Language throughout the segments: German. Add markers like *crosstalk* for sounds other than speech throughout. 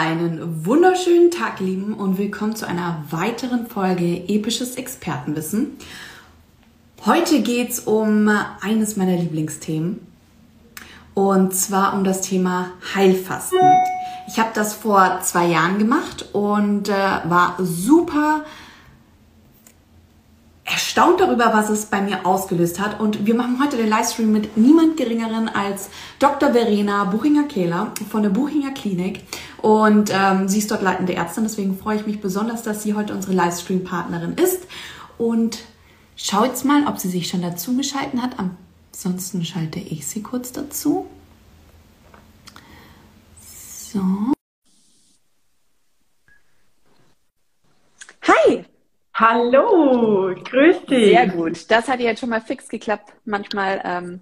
Einen wunderschönen Tag, Lieben, und willkommen zu einer weiteren Folge Episches Expertenwissen. Heute geht es um eines meiner Lieblingsthemen und zwar um das Thema Heilfasten. Ich habe das vor zwei Jahren gemacht und äh, war super erstaunt darüber, was es bei mir ausgelöst hat. Und wir machen heute den Livestream mit niemand Geringeren als Dr. Verena Buchinger-Kehler von der Buchinger Klinik. Und ähm, sie ist dort leitende Ärztin, deswegen freue ich mich besonders, dass sie heute unsere Livestream-Partnerin ist. Und schau jetzt mal, ob sie sich schon dazu geschalten hat. Ansonsten schalte ich sie kurz dazu. So. Hi! Hallo, grüß dich. Sehr gut. Das hat jetzt schon mal fix geklappt. Manchmal ähm,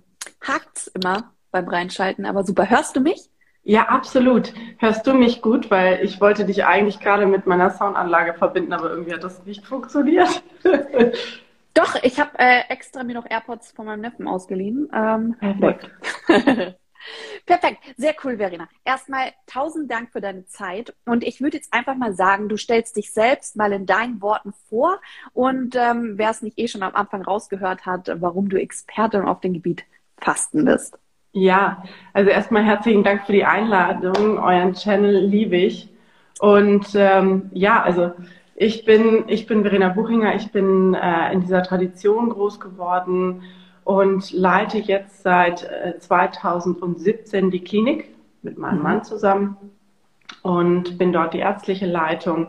es immer beim Reinschalten, aber super. Hörst du mich? Ja, absolut. Hörst du mich gut, weil ich wollte dich eigentlich gerade mit meiner Soundanlage verbinden, aber irgendwie hat das nicht funktioniert. *laughs* Doch, ich habe äh, extra mir noch AirPods von meinem Neffen ausgeliehen. Ähm, Perfekt. *laughs* Perfekt, sehr cool, Verena. Erstmal tausend Dank für deine Zeit und ich würde jetzt einfach mal sagen, du stellst dich selbst mal in deinen Worten vor und ähm, wer es nicht eh schon am Anfang rausgehört hat, warum du Expertin auf dem Gebiet Fasten bist. Ja, also erstmal herzlichen Dank für die Einladung. Euren Channel liebe ich. Und ähm, ja, also ich bin, ich bin Verena Buchinger, ich bin äh, in dieser Tradition groß geworden und leite jetzt seit 2017 äh, die Klinik mit meinem mhm. Mann zusammen und bin dort die ärztliche Leitung.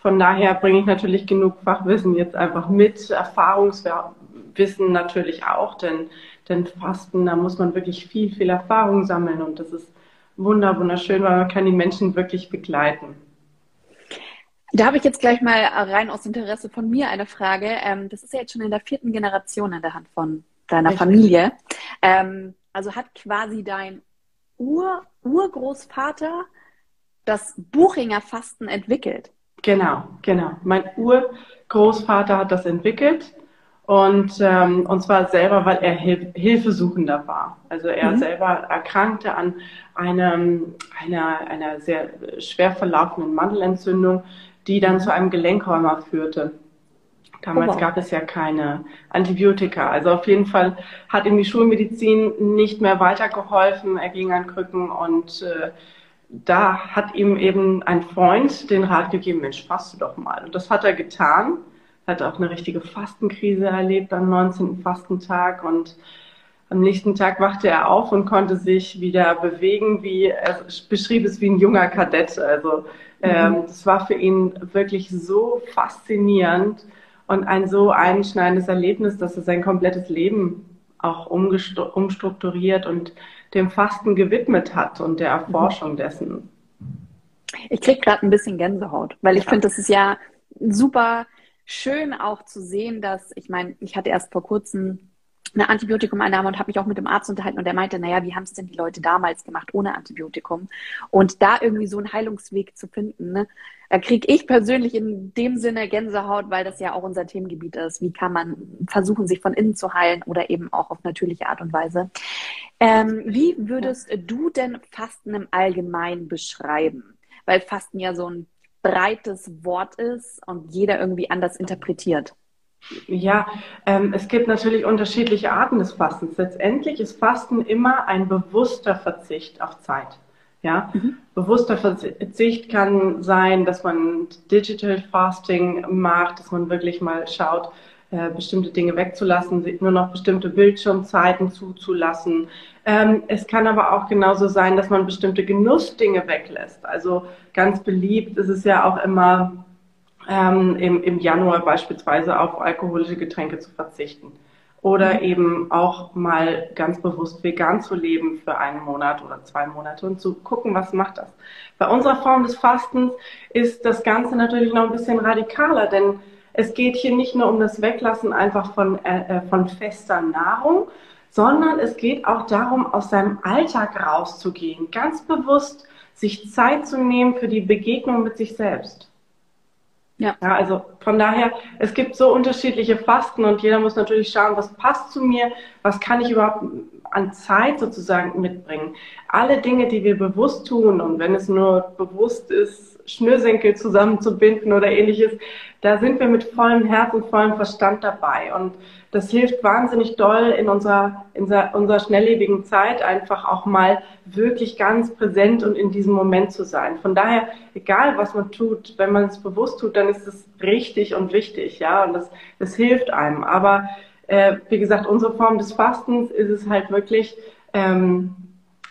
Von daher bringe ich natürlich genug Fachwissen jetzt einfach mit, Erfahrungswissen natürlich auch, denn, denn Fasten, da muss man wirklich viel, viel Erfahrung sammeln und das ist wunder, wunderschön, weil man kann die Menschen wirklich begleiten. Da habe ich jetzt gleich mal rein aus Interesse von mir eine Frage. Ähm, das ist ja jetzt schon in der vierten Generation in der Hand von deiner Richtig. Familie. Ähm, also hat quasi dein Ur Urgroßvater das Buchinger Fasten entwickelt. Genau, genau. Mein Urgroßvater hat das entwickelt und, ähm, und zwar selber, weil er Hil Hilfesuchender war. Also er mhm. selber erkrankte an einem, einer, einer sehr schwer verlaufenden Mandelentzündung, die dann zu einem Gelenkräumer führte. Damals oh, gab es ja keine Antibiotika. Also auf jeden Fall hat ihm die Schulmedizin nicht mehr weitergeholfen. Er ging an Krücken und äh, da hat ihm eben ein Freund den Rat gegeben, Mensch, faste doch mal. Und das hat er getan. Hat auch eine richtige Fastenkrise erlebt am 19. Fastentag und am nächsten Tag wachte er auf und konnte sich wieder bewegen, wie er beschrieb es wie ein junger Kadett. Also ähm, mhm. das war für ihn wirklich so faszinierend und ein so einschneidendes Erlebnis, dass er sein komplettes Leben auch umstrukturiert und dem Fasten gewidmet hat und der Erforschung dessen. Ich kriege gerade ein bisschen Gänsehaut, weil ich ja. finde, das ist ja super schön auch zu sehen, dass, ich meine, ich hatte erst vor kurzem eine Antibiotikumeinnahme und habe mich auch mit dem Arzt unterhalten und der meinte, naja, wie haben es denn die Leute damals gemacht ohne Antibiotikum? Und da irgendwie so einen Heilungsweg zu finden, ne, da kriege ich persönlich in dem Sinne Gänsehaut, weil das ja auch unser Themengebiet ist. Wie kann man versuchen, sich von innen zu heilen oder eben auch auf natürliche Art und Weise? Ähm, wie würdest du denn Fasten im Allgemeinen beschreiben? Weil Fasten ja so ein breites Wort ist und jeder irgendwie anders interpretiert. Ja, ähm, es gibt natürlich unterschiedliche Arten des Fastens. Letztendlich ist Fasten immer ein bewusster Verzicht auf Zeit. Ja, mhm. bewusster Verzicht kann sein, dass man Digital Fasting macht, dass man wirklich mal schaut, äh, bestimmte Dinge wegzulassen, nur noch bestimmte Bildschirmzeiten zuzulassen. Ähm, es kann aber auch genauso sein, dass man bestimmte Genussdinge weglässt. Also ganz beliebt ist es ja auch immer ähm, im, im Januar beispielsweise auf alkoholische Getränke zu verzichten. Oder mhm. eben auch mal ganz bewusst vegan zu leben für einen Monat oder zwei Monate und zu gucken, was macht das. Bei unserer Form des Fastens ist das Ganze natürlich noch ein bisschen radikaler, denn es geht hier nicht nur um das Weglassen einfach von, äh, äh von fester Nahrung, sondern es geht auch darum, aus seinem Alltag rauszugehen, ganz bewusst sich Zeit zu nehmen für die Begegnung mit sich selbst. Ja. ja. Also von daher, es gibt so unterschiedliche Fasten und jeder muss natürlich schauen, was passt zu mir, was kann ich überhaupt an Zeit sozusagen mitbringen. Alle Dinge, die wir bewusst tun und wenn es nur bewusst ist, Schnürsenkel zusammenzubinden oder ähnliches, da sind wir mit vollem Herz und vollem Verstand dabei. Und das hilft wahnsinnig doll in unserer, in unserer schnelllebigen Zeit einfach auch mal wirklich ganz präsent und in diesem Moment zu sein. Von daher, egal was man tut, wenn man es bewusst tut, dann ist es richtig und wichtig, ja, und das, das hilft einem. Aber äh, wie gesagt, unsere Form des Fastens ist es halt wirklich ähm,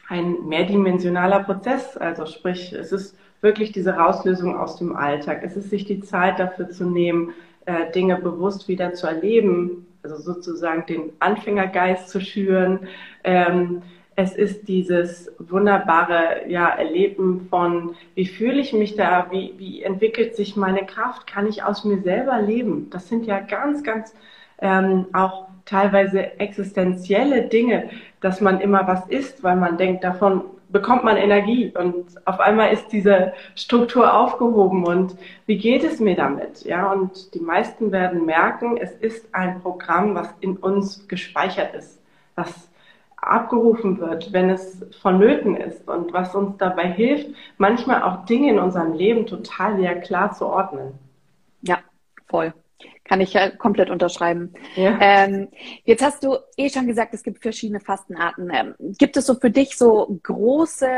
ein mehrdimensionaler Prozess. Also sprich, es ist wirklich diese Rauslösung aus dem Alltag. Es ist sich die Zeit dafür zu nehmen, äh, Dinge bewusst wieder zu erleben, also sozusagen den Anfängergeist zu schüren. Ähm, es ist dieses wunderbare ja, Erleben von, wie fühle ich mich da, wie, wie entwickelt sich meine Kraft, kann ich aus mir selber leben. Das sind ja ganz, ganz ähm, auch teilweise existenzielle Dinge, dass man immer was isst, weil man denkt, davon bekommt man Energie und auf einmal ist diese Struktur aufgehoben und wie geht es mir damit? Ja, und die meisten werden merken, es ist ein Programm, was in uns gespeichert ist, was abgerufen wird, wenn es vonnöten ist und was uns dabei hilft, manchmal auch Dinge in unserem Leben total wieder klar zu ordnen. Ja, voll. Kann ich ja komplett unterschreiben. Ja. Ähm, jetzt hast du eh schon gesagt, es gibt verschiedene Fastenarten. Ähm, gibt es so für dich so große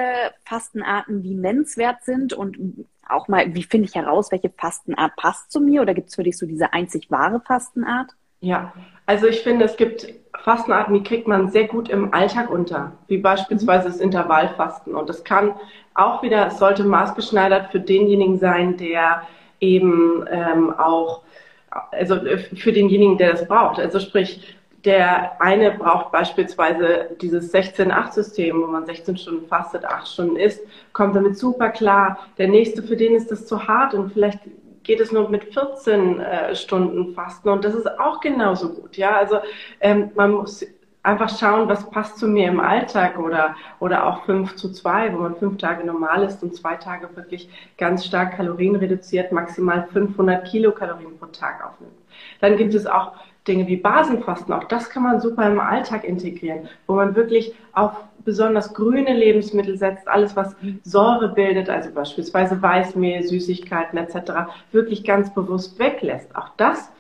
Fastenarten, die nennenswert sind und auch mal, wie finde ich heraus, welche Fastenart passt zu mir? Oder gibt es für dich so diese einzig wahre Fastenart? Ja, also ich finde, es gibt Fastenarten, die kriegt man sehr gut im Alltag unter, wie beispielsweise das Intervallfasten. Und das kann auch wieder, es sollte maßgeschneidert für denjenigen sein, der eben ähm, auch also äh, für denjenigen, der das braucht. Also sprich, der eine braucht beispielsweise dieses 16-8-System, wo man 16 Stunden fastet, 8 Stunden isst, kommt damit super klar. Der nächste, für den ist das zu hart und vielleicht geht es nur mit 14 äh, Stunden Fasten und das ist auch genauso gut. Ja, also ähm, man muss einfach schauen, was passt zu mir im Alltag oder, oder auch 5 zu 2, wo man fünf Tage normal ist und zwei Tage wirklich ganz stark Kalorien reduziert, maximal 500 Kilokalorien pro Tag aufnimmt. Dann gibt es auch Dinge wie Basenfasten, auch das kann man super im Alltag integrieren, wo man wirklich auf besonders grüne Lebensmittel setzt, alles was Säure bildet, also beispielsweise Weißmehl, Süßigkeiten etc., wirklich ganz bewusst weglässt. Auch das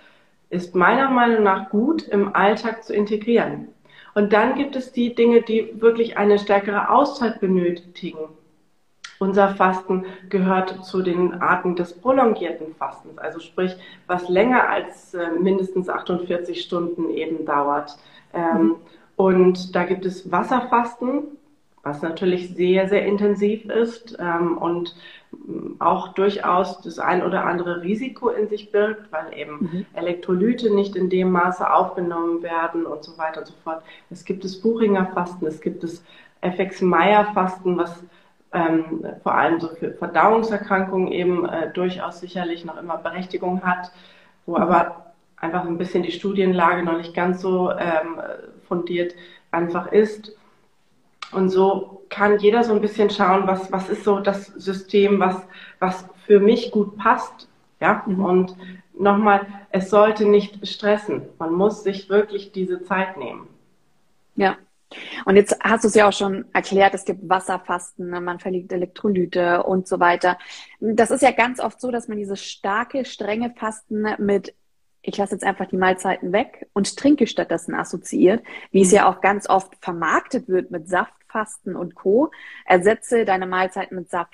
ist meiner Meinung nach gut im Alltag zu integrieren. Und dann gibt es die Dinge, die wirklich eine stärkere Auszeit benötigen. Unser Fasten gehört zu den Arten des prolongierten Fastens, also sprich, was länger als äh, mindestens 48 Stunden eben dauert. Ähm. Und da gibt es Wasserfasten, was natürlich sehr, sehr intensiv ist ähm, und auch durchaus das ein oder andere Risiko in sich birgt, weil eben mhm. Elektrolyte nicht in dem Maße aufgenommen werden und so weiter und so fort. Es gibt das Buchinger Fasten, es gibt das FX-Meyer-Fasten, was ähm, vor allem so für Verdauungserkrankungen eben äh, durchaus sicherlich noch immer Berechtigung hat, wo mhm. aber einfach ein bisschen die Studienlage noch nicht ganz so ähm, fundiert einfach ist. Und so kann jeder so ein bisschen schauen, was, was ist so das System, was, was für mich gut passt. Ja, mhm. und nochmal, es sollte nicht stressen. Man muss sich wirklich diese Zeit nehmen. Ja. Und jetzt hast du es ja auch schon erklärt, es gibt Wasserfasten, ne, man verliert Elektrolyte und so weiter. Das ist ja ganz oft so, dass man dieses starke, strenge Fasten mit ich lasse jetzt einfach die Mahlzeiten weg und trinke stattdessen assoziiert, wie es mhm. ja auch ganz oft vermarktet wird mit Saft Fasten und Co. Ersetze deine Mahlzeiten mit Saft.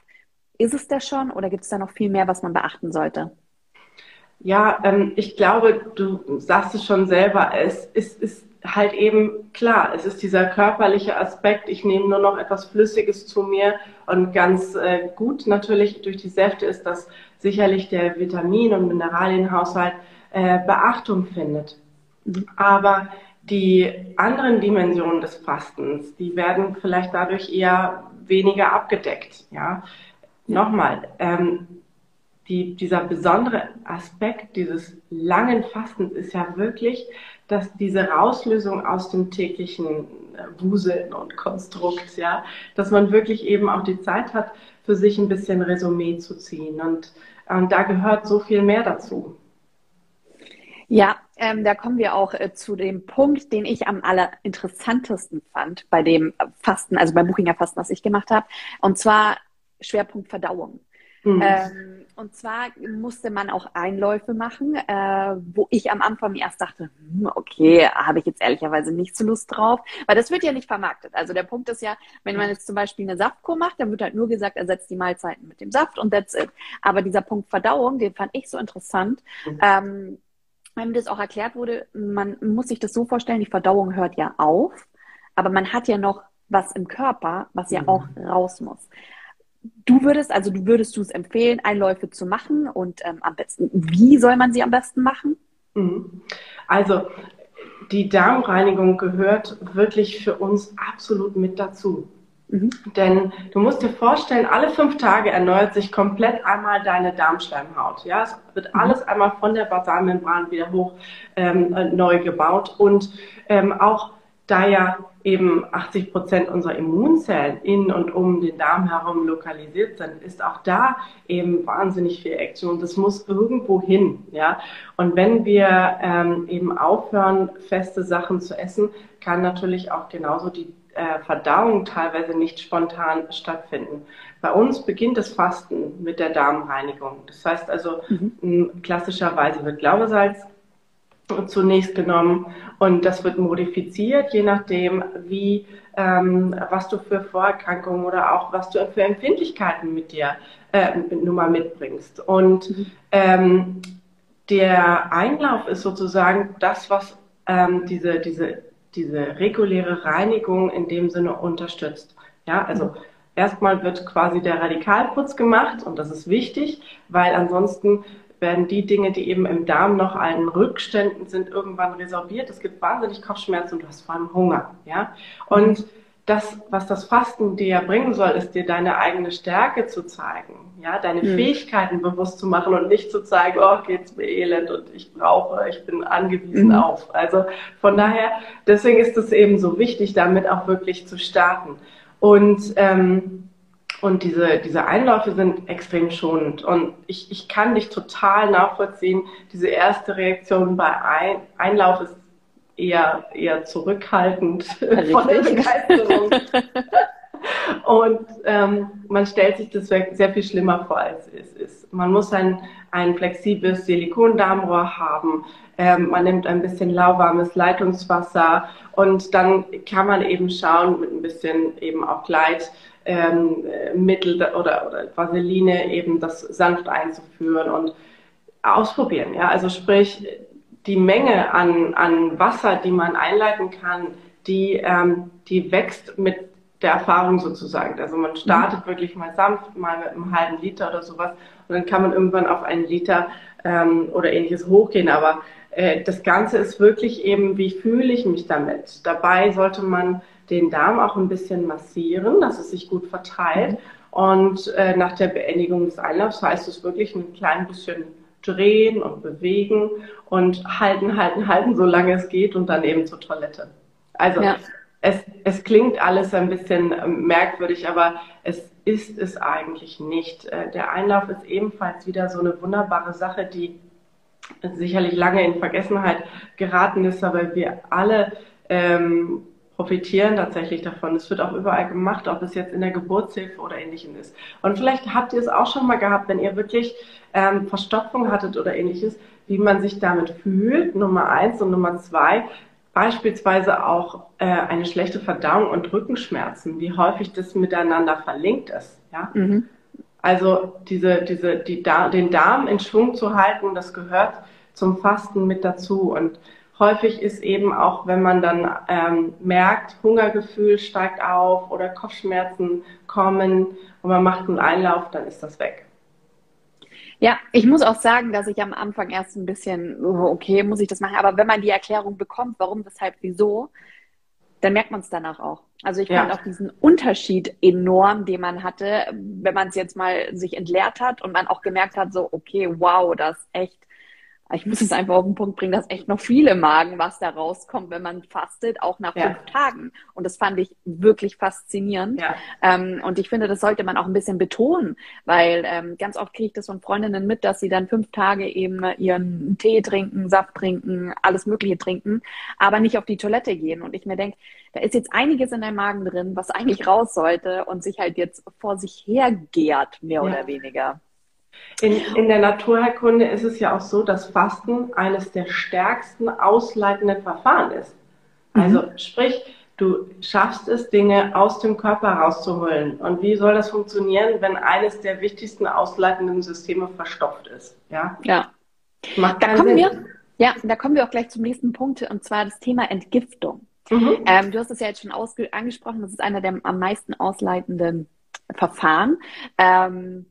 Ist es das schon oder gibt es da noch viel mehr, was man beachten sollte? Ja, ähm, ich glaube, du sagst es schon selber, es ist, ist halt eben klar, es ist dieser körperliche Aspekt, ich nehme nur noch etwas Flüssiges zu mir und ganz äh, gut natürlich durch die Säfte ist, dass sicherlich der Vitamin- und Mineralienhaushalt äh, Beachtung findet. Mhm. Aber die anderen Dimensionen des Fastens, die werden vielleicht dadurch eher weniger abgedeckt. Ja, nochmal, ähm, die, dieser besondere Aspekt dieses langen Fastens ist ja wirklich, dass diese Rauslösung aus dem täglichen äh, Wuseln und Konstrukt, ja, dass man wirklich eben auch die Zeit hat für sich ein bisschen Resümee zu ziehen. Und, und da gehört so viel mehr dazu. Ja, ähm, da kommen wir auch äh, zu dem Punkt, den ich am allerinteressantesten fand bei dem Fasten, also beim Buchinger Fasten, was ich gemacht habe. Und zwar Schwerpunkt Verdauung. Mhm. Ähm, und zwar musste man auch Einläufe machen, äh, wo ich am Anfang erst dachte, hm, okay, habe ich jetzt ehrlicherweise nicht so Lust drauf, weil das wird ja nicht vermarktet. Also der Punkt ist ja, wenn man jetzt zum Beispiel eine Saftkur macht, dann wird halt nur gesagt, ersetzt die Mahlzeiten mit dem Saft und that's it. Aber dieser Punkt Verdauung, den fand ich so interessant. Mhm. Ähm, wenn das auch erklärt wurde, man muss sich das so vorstellen, die Verdauung hört ja auf, aber man hat ja noch was im Körper, was ja mhm. auch raus muss. Du würdest, also du würdest du es empfehlen, Einläufe zu machen und ähm, am besten, wie soll man sie am besten machen? Mhm. Also die Darmreinigung gehört wirklich für uns absolut mit dazu. Mhm. Denn du musst dir vorstellen, alle fünf Tage erneuert sich komplett einmal deine Darmschleimhaut. Ja, es wird mhm. alles einmal von der Basalmembran wieder hoch ähm, äh, neu gebaut und ähm, auch da ja eben 80 Prozent unserer Immunzellen in und um den Darm herum lokalisiert sind, ist auch da eben wahnsinnig viel Action und das muss irgendwo hin, ja. Und wenn wir ähm, eben aufhören, feste Sachen zu essen, kann natürlich auch genauso die äh, Verdauung teilweise nicht spontan stattfinden. Bei uns beginnt das Fasten mit der Darmreinigung. Das heißt also, mhm. klassischerweise wird Glaubesalz zunächst genommen und das wird modifiziert, je nachdem, wie, ähm, was du für Vorerkrankungen oder auch was du für Empfindlichkeiten mit dir äh, nun mal mitbringst. Und mhm. ähm, der Einlauf ist sozusagen das, was ähm, diese, diese diese reguläre Reinigung in dem Sinne unterstützt. Ja, also erstmal wird quasi der Radikalputz gemacht und das ist wichtig, weil ansonsten werden die Dinge, die eben im Darm noch an Rückständen sind, irgendwann resorbiert. Es gibt wahnsinnig Kopfschmerzen und du hast vor allem Hunger. Ja, und das, was das Fasten dir ja bringen soll, ist dir deine eigene Stärke zu zeigen, ja, deine mhm. Fähigkeiten bewusst zu machen und nicht zu zeigen, oh, geht's mir elend und ich brauche, ich bin angewiesen mhm. auf. Also von daher, deswegen ist es eben so wichtig, damit auch wirklich zu starten. Und ähm, und diese, diese Einläufe sind extrem schonend. Und ich, ich kann dich total nachvollziehen. Diese erste Reaktion bei Ein Einlauf ist eher, eher zurückhaltend *laughs* Richtig. von der Begeisterung. *laughs* Und ähm, man stellt sich das sehr viel schlimmer vor, als es ist. Man muss ein, ein flexibles Silikondarmrohr haben. Ähm, man nimmt ein bisschen lauwarmes Leitungswasser und dann kann man eben schauen, mit ein bisschen eben auch Gleitmittel ähm, oder, oder Vaseline eben das sanft einzuführen und ausprobieren. Ja, also sprich, die Menge an, an Wasser, die man einleiten kann, die, ähm, die wächst mit der Erfahrung sozusagen. Also man startet mhm. wirklich mal sanft, mal mit einem halben Liter oder sowas und dann kann man irgendwann auf einen Liter ähm, oder ähnliches hochgehen. Aber äh, das Ganze ist wirklich eben, wie fühle ich mich damit? Dabei sollte man den Darm auch ein bisschen massieren, dass es sich gut verteilt. Mhm. Und äh, nach der Beendigung des Einlaufs heißt es wirklich ein klein bisschen drehen und bewegen und halten, halten, halten, solange es geht und dann eben zur Toilette. Also ja. es, es klingt alles ein bisschen ähm, merkwürdig, aber es ist es eigentlich nicht. Äh, der Einlauf ist ebenfalls wieder so eine wunderbare Sache, die sicherlich lange in Vergessenheit geraten ist, aber wir alle ähm, profitieren tatsächlich davon. Es wird auch überall gemacht, ob es jetzt in der Geburtshilfe oder ähnlichem ist. Und vielleicht habt ihr es auch schon mal gehabt, wenn ihr wirklich ähm, Verstopfung hattet oder ähnliches, wie man sich damit fühlt, Nummer eins und Nummer zwei, beispielsweise auch äh, eine schlechte Verdauung und Rückenschmerzen, wie häufig das miteinander verlinkt ist. Ja? Mhm. Also diese, diese, die, den Darm in Schwung zu halten, das gehört zum Fasten mit dazu. Und häufig ist eben auch, wenn man dann ähm, merkt, Hungergefühl steigt auf oder Kopfschmerzen kommen und man macht einen Einlauf, dann ist das weg. Ja, ich muss auch sagen, dass ich am Anfang erst ein bisschen, okay, muss ich das machen, aber wenn man die Erklärung bekommt, warum, weshalb, wieso, dann merkt man es danach auch. Also ich fand auch diesen Unterschied enorm, den man hatte, wenn man es jetzt mal sich entleert hat und man auch gemerkt hat, so, okay, wow, das echt ich muss es einfach auf den Punkt bringen, dass echt noch viele Magen, was da rauskommt, wenn man fastet, auch nach ja. fünf Tagen. Und das fand ich wirklich faszinierend. Ja. Ähm, und ich finde, das sollte man auch ein bisschen betonen, weil ähm, ganz oft kriege ich das von Freundinnen mit, dass sie dann fünf Tage eben ihren Tee trinken, Saft trinken, alles Mögliche trinken, aber nicht auf die Toilette gehen. Und ich mir denke, da ist jetzt einiges in deinem Magen drin, was eigentlich raus sollte und sich halt jetzt vor sich hergärt, mehr ja. oder weniger. In, in der Naturheilkunde ist es ja auch so, dass Fasten eines der stärksten ausleitenden Verfahren ist. Also mhm. sprich, du schaffst es, Dinge aus dem Körper rauszuholen. Und wie soll das funktionieren, wenn eines der wichtigsten ausleitenden Systeme verstopft ist? Ja. Ja. Macht da kommen Sinn. wir. Ja, da kommen wir auch gleich zum nächsten Punkt, und zwar das Thema Entgiftung. Mhm. Ähm, du hast es ja jetzt schon angesprochen, das ist einer der am meisten ausleitenden Verfahren. Ähm,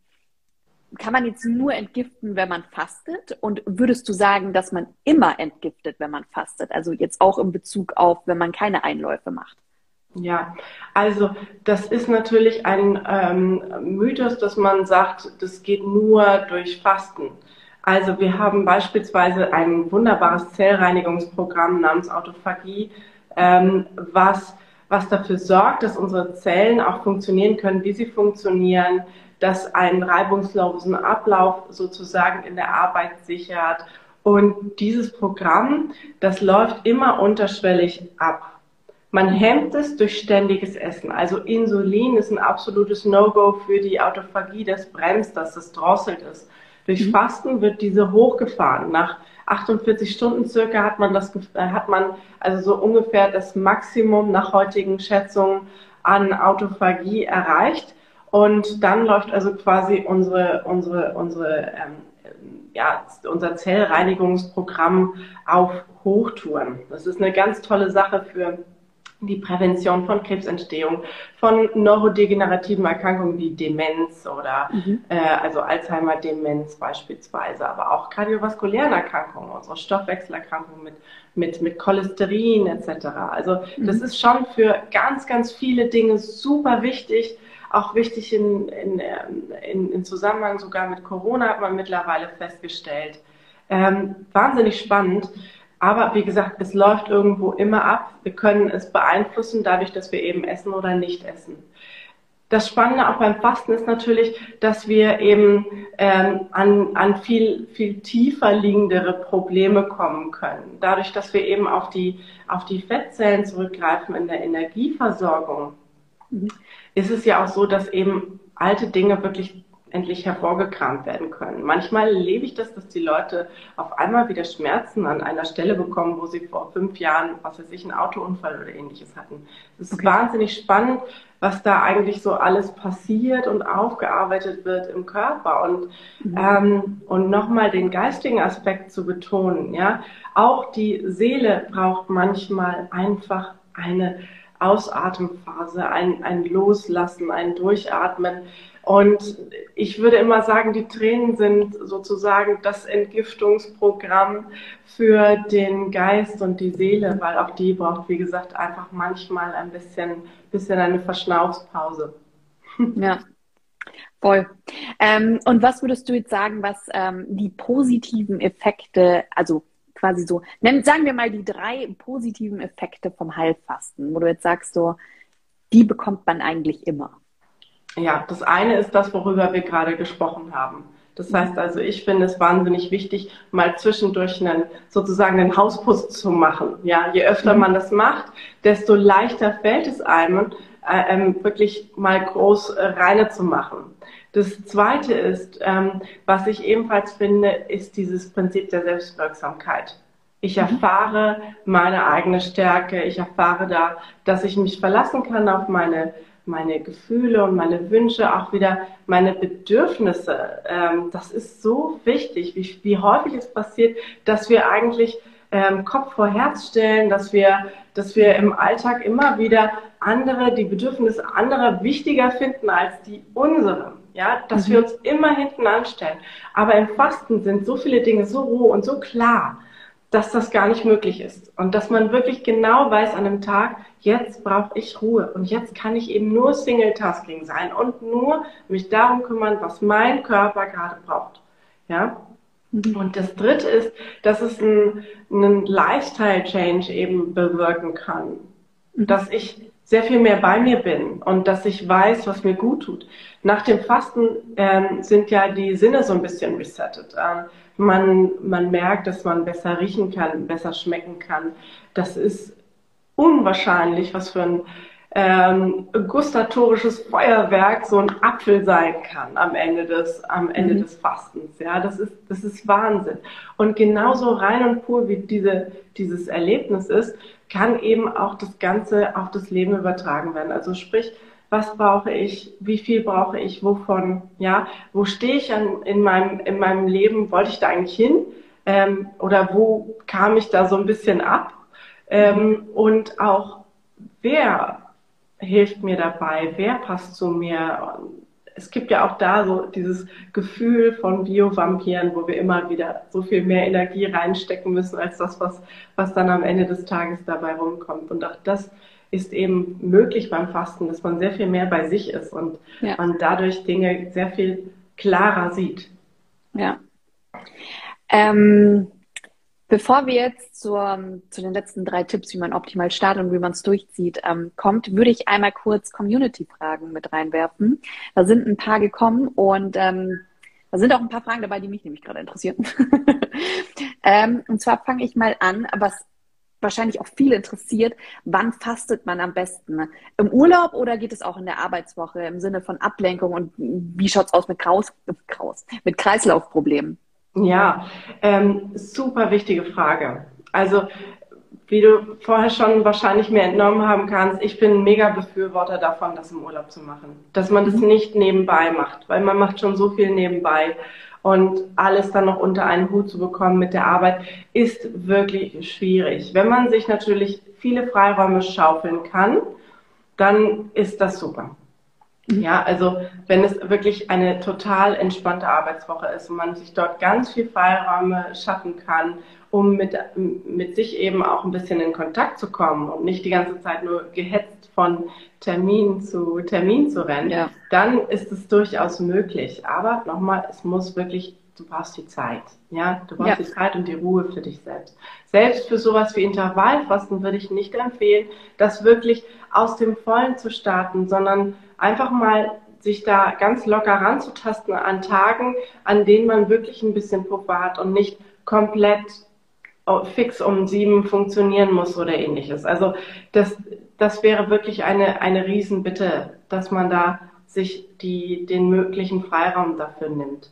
kann man jetzt nur entgiften, wenn man fastet? Und würdest du sagen, dass man immer entgiftet, wenn man fastet? Also jetzt auch in Bezug auf, wenn man keine Einläufe macht? Ja, also das ist natürlich ein ähm, Mythos, dass man sagt, das geht nur durch Fasten. Also wir haben beispielsweise ein wunderbares Zellreinigungsprogramm namens Autophagie, ähm, was, was dafür sorgt, dass unsere Zellen auch funktionieren können, wie sie funktionieren, das einen reibungslosen Ablauf sozusagen in der Arbeit sichert. Und dieses Programm, das läuft immer unterschwellig ab. Man hemmt es durch ständiges Essen. Also Insulin ist ein absolutes No-Go für die Autophagie. Das bremst das, das drosselt es. Durch mhm. Fasten wird diese hochgefahren. Nach 48 Stunden circa hat man das, hat man also so ungefähr das Maximum nach heutigen Schätzungen an Autophagie erreicht. Und dann läuft also quasi unsere, unsere, unsere, ähm, ja, unser Zellreinigungsprogramm auf Hochtouren. Das ist eine ganz tolle Sache für die Prävention von Krebsentstehung, von neurodegenerativen Erkrankungen wie Demenz oder mhm. äh, also Alzheimer-Demenz beispielsweise, aber auch kardiovaskulären Erkrankungen, unsere Stoffwechselerkrankungen mit, mit, mit Cholesterin etc. Also mhm. das ist schon für ganz, ganz viele Dinge super wichtig, auch wichtig in, in, in, in Zusammenhang sogar mit Corona hat man mittlerweile festgestellt. Ähm, wahnsinnig spannend. Aber wie gesagt, es läuft irgendwo immer ab. Wir können es beeinflussen, dadurch, dass wir eben essen oder nicht essen. Das Spannende auch beim Fasten ist natürlich, dass wir eben ähm, an, an viel, viel tiefer liegendere Probleme kommen können. Dadurch, dass wir eben auf die, auf die Fettzellen zurückgreifen in der Energieversorgung. Mhm ist es ja auch so, dass eben alte Dinge wirklich endlich hervorgekramt werden können. Manchmal erlebe ich das, dass die Leute auf einmal wieder Schmerzen an einer Stelle bekommen, wo sie vor fünf Jahren, was weiß ich, einen Autounfall oder ähnliches hatten. Es ist okay. wahnsinnig spannend, was da eigentlich so alles passiert und aufgearbeitet wird im Körper. Und, mhm. ähm, und nochmal den geistigen Aspekt zu betonen, ja. Auch die Seele braucht manchmal einfach eine Ausatemphase, ein, ein Loslassen, ein Durchatmen. Und ich würde immer sagen, die Tränen sind sozusagen das Entgiftungsprogramm für den Geist und die Seele, weil auch die braucht, wie gesagt, einfach manchmal ein bisschen, bisschen eine Verschnaufspause. *laughs* Ja, Voll. Ähm, und was würdest du jetzt sagen, was ähm, die positiven Effekte, also quasi so, nennen, sagen wir mal die drei positiven Effekte vom Heilfasten, wo du jetzt sagst, so, die bekommt man eigentlich immer. Ja, das eine ist das, worüber wir gerade gesprochen haben. Das heißt also, ich finde es wahnsinnig wichtig, mal zwischendurch einen, sozusagen einen Hausputz zu machen. Ja, je öfter mhm. man das macht, desto leichter fällt es einem, äh, ähm, wirklich mal groß äh, reine zu machen. Das zweite ist, ähm, was ich ebenfalls finde, ist dieses Prinzip der Selbstwirksamkeit. Ich mhm. erfahre meine eigene Stärke. Ich erfahre da, dass ich mich verlassen kann auf meine, meine Gefühle und meine Wünsche, auch wieder meine Bedürfnisse. Ähm, das ist so wichtig, wie, wie häufig es passiert, dass wir eigentlich ähm, Kopf vor Herz stellen, dass wir, dass wir im Alltag immer wieder andere, die Bedürfnisse anderer wichtiger finden als die unseren ja, dass mhm. wir uns immer hinten anstellen. Aber im Fasten sind so viele Dinge so roh und so klar, dass das gar nicht möglich ist. Und dass man wirklich genau weiß an einem Tag, jetzt brauche ich Ruhe und jetzt kann ich eben nur Single-Tasking sein und nur mich darum kümmern, was mein Körper gerade braucht. Ja. Mhm. Und das dritte ist, dass es einen, einen Lifestyle-Change eben bewirken kann. Mhm. Dass ich sehr viel mehr bei mir bin und dass ich weiß, was mir gut tut. Nach dem Fasten ähm, sind ja die Sinne so ein bisschen resettet. Ähm, man, man merkt, dass man besser riechen kann, besser schmecken kann. Das ist unwahrscheinlich, was für ein ähm, gustatorisches Feuerwerk so ein Apfel sein kann am Ende des, am Ende mhm. des Fastens. Ja, das ist, das ist Wahnsinn. Und genauso rein und pur wie diese, dieses Erlebnis ist, kann eben auch das Ganze auf das Leben übertragen werden. Also sprich, was brauche ich, wie viel brauche ich, wovon, ja, wo stehe ich an, in meinem, in meinem Leben, wollte ich da eigentlich hin? Ähm, oder wo kam ich da so ein bisschen ab? Ähm, und auch, wer hilft mir dabei, wer passt zu mir. Es gibt ja auch da so dieses Gefühl von Biovampiren, wo wir immer wieder so viel mehr Energie reinstecken müssen als das, was, was dann am Ende des Tages dabei rumkommt. Und auch das ist eben möglich beim Fasten, dass man sehr viel mehr bei sich ist und ja. man dadurch Dinge sehr viel klarer sieht. Ja. Ähm, Bevor wir jetzt zur, zu den letzten drei Tipps, wie man optimal startet und wie man es durchzieht, ähm, kommt, würde ich einmal kurz Community-Fragen mit reinwerfen. Da sind ein paar gekommen und ähm, da sind auch ein paar Fragen dabei, die mich nämlich gerade interessieren. *laughs* ähm, und zwar fange ich mal an, was wahrscheinlich auch viel interessiert, wann fastet man am besten? Im Urlaub oder geht es auch in der Arbeitswoche im Sinne von Ablenkung und wie schaut es aus mit, Kraus, *laughs* Kraus, mit Kreislaufproblemen? Ja, ähm, super wichtige Frage. Also wie du vorher schon wahrscheinlich mir entnommen haben kannst, ich bin ein mega Befürworter davon, das im Urlaub zu machen. Dass man das mhm. nicht nebenbei macht, weil man macht schon so viel nebenbei. Und alles dann noch unter einen Hut zu bekommen mit der Arbeit, ist wirklich schwierig. Wenn man sich natürlich viele Freiräume schaufeln kann, dann ist das super. Ja, also wenn es wirklich eine total entspannte Arbeitswoche ist und man sich dort ganz viel Freiräume schaffen kann, um mit, mit sich eben auch ein bisschen in Kontakt zu kommen und nicht die ganze Zeit nur gehetzt von Termin zu Termin zu rennen, ja. dann ist es durchaus möglich. Aber nochmal, es muss wirklich, du brauchst die Zeit. Ja, du brauchst ja. die Zeit und die Ruhe für dich selbst. Selbst für sowas wie Intervallfasten würde ich nicht empfehlen, das wirklich aus dem Vollen zu starten, sondern einfach mal sich da ganz locker ranzutasten an Tagen, an denen man wirklich ein bisschen Puffer hat und nicht komplett oh, fix um sieben funktionieren muss oder ähnliches. Also das, das wäre wirklich eine, eine Riesenbitte, dass man da sich die, den möglichen Freiraum dafür nimmt.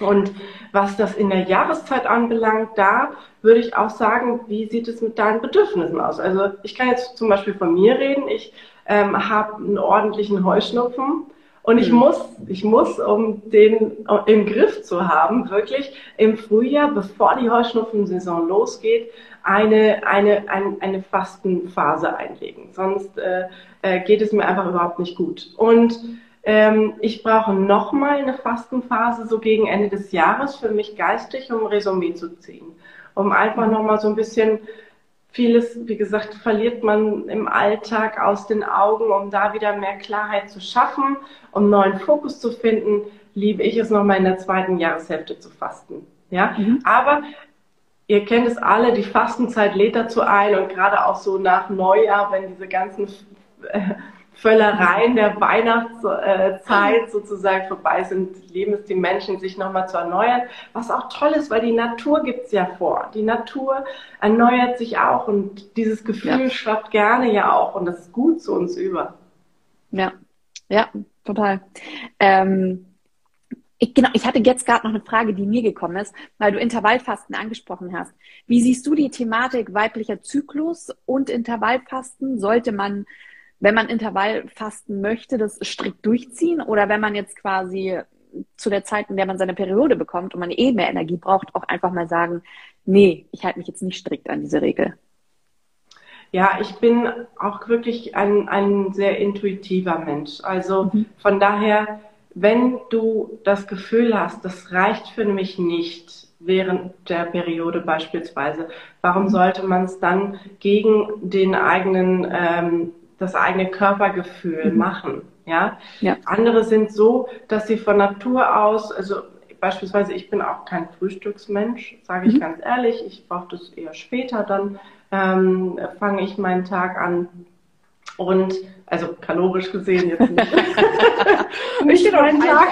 Und was das in der Jahreszeit anbelangt, da würde ich auch sagen, wie sieht es mit deinen Bedürfnissen aus? Also ich kann jetzt zum Beispiel von mir reden. Ich ähm, habe einen ordentlichen Heuschnupfen. Und ich mhm. muss, ich muss, um den im Griff zu haben, wirklich im Frühjahr, bevor die Heuschnupfensaison losgeht, eine, eine, eine, eine Fastenphase einlegen. Sonst äh, äh, geht es mir einfach überhaupt nicht gut. Und ähm, ich brauche nochmal eine Fastenphase so gegen Ende des Jahres für mich geistig, um ein Resümee zu ziehen. Um einfach nochmal so ein bisschen Vieles, wie gesagt, verliert man im Alltag aus den Augen, um da wieder mehr Klarheit zu schaffen, um neuen Fokus zu finden, liebe ich es nochmal in der zweiten Jahreshälfte zu fasten. Ja, mhm. aber ihr kennt es alle, die Fastenzeit lädt dazu ein und gerade auch so nach Neujahr, wenn diese ganzen äh, Völlereien der Weihnachtszeit sozusagen vorbei sind, leben es die Menschen, sich nochmal zu erneuern. Was auch toll ist, weil die Natur gibt es ja vor. Die Natur erneuert sich auch und dieses Gefühl ja. schwappt gerne ja auch und das ist gut zu uns über. Ja, ja, total. Ähm, ich, genau, ich hatte jetzt gerade noch eine Frage, die mir gekommen ist, weil du Intervallfasten angesprochen hast. Wie siehst du die Thematik weiblicher Zyklus und Intervallfasten? Sollte man wenn man Intervall fasten möchte, das strikt durchziehen oder wenn man jetzt quasi zu der Zeit, in der man seine Periode bekommt und man eh mehr Energie braucht, auch einfach mal sagen, nee, ich halte mich jetzt nicht strikt an diese Regel. Ja, ich bin auch wirklich ein, ein sehr intuitiver Mensch. Also mhm. von daher, wenn du das Gefühl hast, das reicht für mich nicht während der Periode beispielsweise, warum mhm. sollte man es dann gegen den eigenen ähm, das eigene Körpergefühl mhm. machen. Ja? ja? Andere sind so, dass sie von Natur aus, also beispielsweise, ich bin auch kein Frühstücksmensch, sage ich mhm. ganz ehrlich. Ich brauche das eher später, dann ähm, fange ich meinen Tag an. Und also kalorisch gesehen jetzt nicht. *laughs* nicht meinen Tag.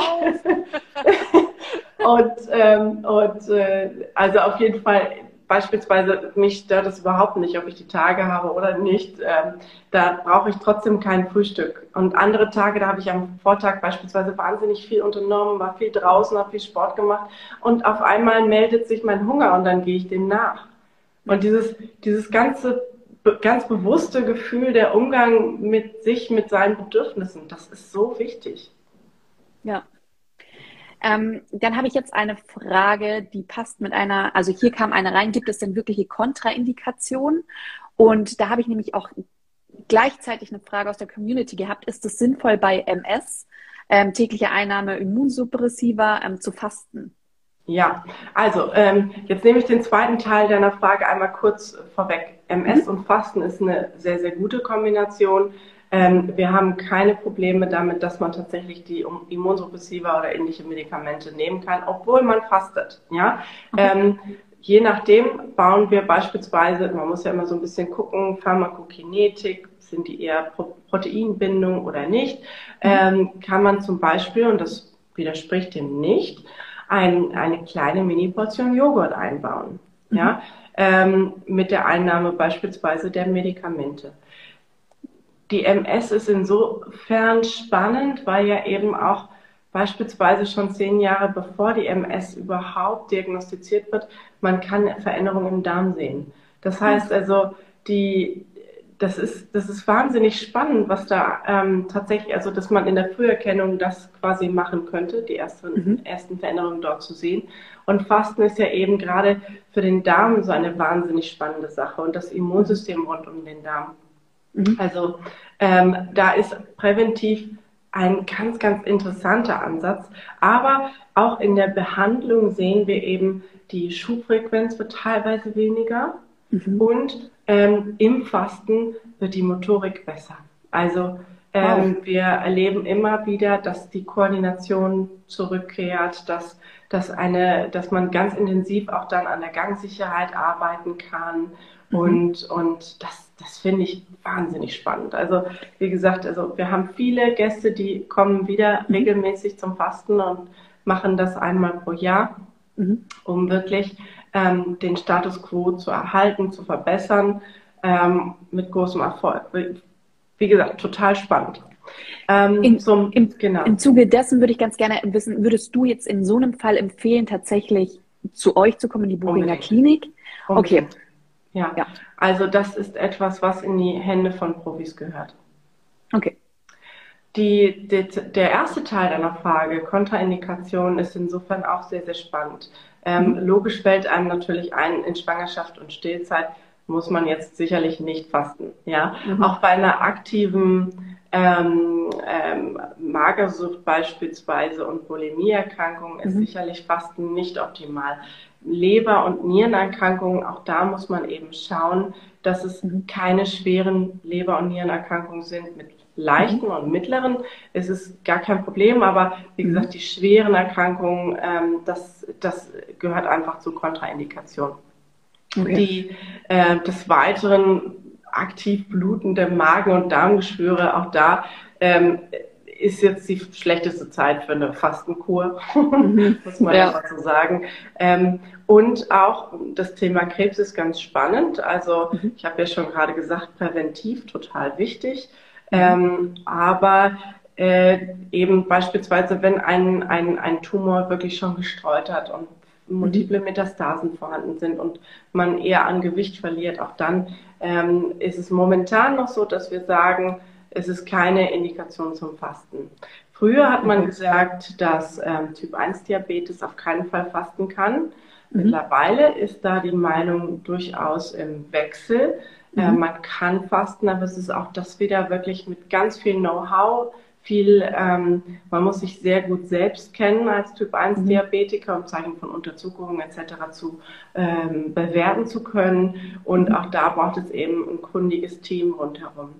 *laughs* und ähm, und äh, also auf jeden Fall beispielsweise mich stört es überhaupt nicht, ob ich die Tage habe oder nicht. Ähm, da brauche ich trotzdem kein Frühstück. Und andere Tage, da habe ich am Vortag beispielsweise wahnsinnig viel unternommen, war viel draußen, habe viel Sport gemacht und auf einmal meldet sich mein Hunger und dann gehe ich dem nach. Und dieses, dieses ganze ganz bewusste Gefühl der Umgang mit sich, mit seinen Bedürfnissen, das ist so wichtig. Ja, ähm, dann habe ich jetzt eine Frage, die passt mit einer, also hier kam eine rein, gibt es denn wirkliche Kontraindikationen? Und da habe ich nämlich auch gleichzeitig eine Frage aus der Community gehabt, ist es sinnvoll bei MS, ähm, tägliche Einnahme Immunsuppressiva ähm, zu fasten? Ja, also ähm, jetzt nehme ich den zweiten Teil deiner Frage einmal kurz vorweg. MS mhm. und Fasten ist eine sehr, sehr gute Kombination. Ähm, wir haben keine Probleme damit, dass man tatsächlich die Immunsuppressiva oder ähnliche Medikamente nehmen kann, obwohl man fastet. Ja. Ähm, je nachdem bauen wir beispielsweise, man muss ja immer so ein bisschen gucken, Pharmakokinetik, sind die eher Pro Proteinbindung oder nicht, ähm, kann man zum Beispiel, und das widerspricht dem nicht, ein, eine kleine Mini-Portion Joghurt einbauen. Ja, mhm. ähm, mit der Einnahme beispielsweise der Medikamente die MS ist insofern spannend, weil ja eben auch beispielsweise schon zehn Jahre bevor die MS überhaupt diagnostiziert wird, man kann Veränderungen im Darm sehen. Das heißt also, die, das ist, das ist wahnsinnig spannend, was da ähm, tatsächlich, also dass man in der Früherkennung das quasi machen könnte, die ersten, mhm. ersten Veränderungen dort zu sehen. Und Fasten ist ja eben gerade für den Darm so eine wahnsinnig spannende Sache und das Immunsystem rund um den Darm. Mhm. Also ähm, da ist präventiv ein ganz, ganz interessanter Ansatz. Aber auch in der Behandlung sehen wir eben, die Schubfrequenz wird teilweise weniger mhm. und ähm, im Fasten wird die Motorik besser. Also ähm, wow. wir erleben immer wieder, dass die Koordination zurückkehrt, dass, dass, eine, dass man ganz intensiv auch dann an der Gangsicherheit arbeiten kann. Mhm. Und, und das, das finde ich wahnsinnig spannend. Also wie gesagt, also wir haben viele Gäste, die kommen wieder mhm. regelmäßig zum Fasten und machen das einmal pro Jahr, mhm. um wirklich ähm, den Status quo zu erhalten, zu verbessern, ähm, mit großem Erfolg. Wie gesagt, total spannend. Ähm, in, zum, im, genau. Im Zuge dessen würde ich ganz gerne wissen, würdest du jetzt in so einem Fall empfehlen, tatsächlich zu euch zu kommen, in die Buchinger Klinik? Okay. Ja. ja, also das ist etwas, was in die Hände von Profis gehört. Okay. Die, die, der erste Teil deiner Frage, Kontraindikation, ist insofern auch sehr, sehr spannend. Ähm, mhm. Logisch fällt einem natürlich ein, in Schwangerschaft und Stillzeit muss man jetzt sicherlich nicht fasten. Ja, mhm. auch bei einer aktiven ähm, ähm, Magersucht beispielsweise und Bulimieerkrankung ist mhm. sicherlich Fasten nicht optimal. Leber- und Nierenerkrankungen, auch da muss man eben schauen, dass es mhm. keine schweren Leber- und Nierenerkrankungen sind. Mit leichten mhm. und mittleren ist es gar kein Problem, aber wie mhm. gesagt, die schweren Erkrankungen, ähm, das, das gehört einfach zu Kontraindikation. Okay. Die äh, des Weiteren aktiv blutende Magen- und Darmgeschwüre, auch da ähm, ist jetzt die schlechteste Zeit für eine Fastenkur, mhm. *laughs* muss man ja. so sagen. Ähm, und auch das Thema Krebs ist ganz spannend. Also mhm. ich habe ja schon gerade gesagt, präventiv total wichtig. Mhm. Ähm, aber äh, eben beispielsweise, wenn ein, ein, ein Tumor wirklich schon gestreut hat und multiple Metastasen vorhanden sind und man eher an Gewicht verliert, auch dann ähm, ist es momentan noch so, dass wir sagen, es ist keine Indikation zum Fasten. Früher hat man gesagt, dass ähm, Typ 1 Diabetes auf keinen Fall fasten kann. Mhm. Mittlerweile ist da die Meinung durchaus im Wechsel. Äh, mhm. Äh, man kann fasten, aber es ist auch das wieder wirklich mit ganz viel Know-how, viel, ähm, man muss sich sehr gut selbst kennen als Typ 1 mhm. Diabetiker, um Zeichen von Unterzuckerung etc. zu ähm, bewerten zu können. Und mhm. auch da braucht es eben ein kundiges Team rundherum.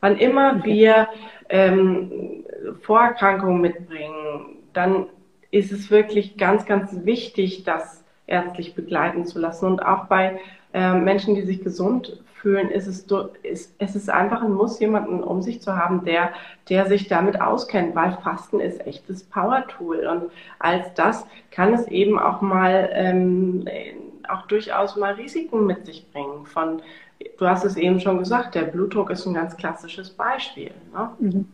Wann immer wir ähm, Vorerkrankungen mitbringen, dann ist es wirklich ganz, ganz wichtig, das ärztlich begleiten zu lassen. Und auch bei äh, Menschen, die sich gesund fühlen, ist es, ist, es ist einfach ein Muss, jemanden um sich zu haben, der, der sich damit auskennt, weil Fasten ist echtes Power-Tool. Und als das kann es eben auch mal, ähm, auch durchaus mal Risiken mit sich bringen. Von, du hast es eben schon gesagt, der Blutdruck ist ein ganz klassisches Beispiel. Ne? Mhm.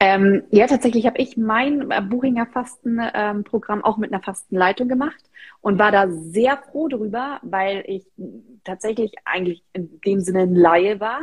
Ähm, ja, tatsächlich habe ich mein äh, Buchinger Fastenprogramm ähm, auch mit einer Fastenleitung gemacht und war da sehr froh drüber, weil ich tatsächlich eigentlich in dem Sinne ein Laie war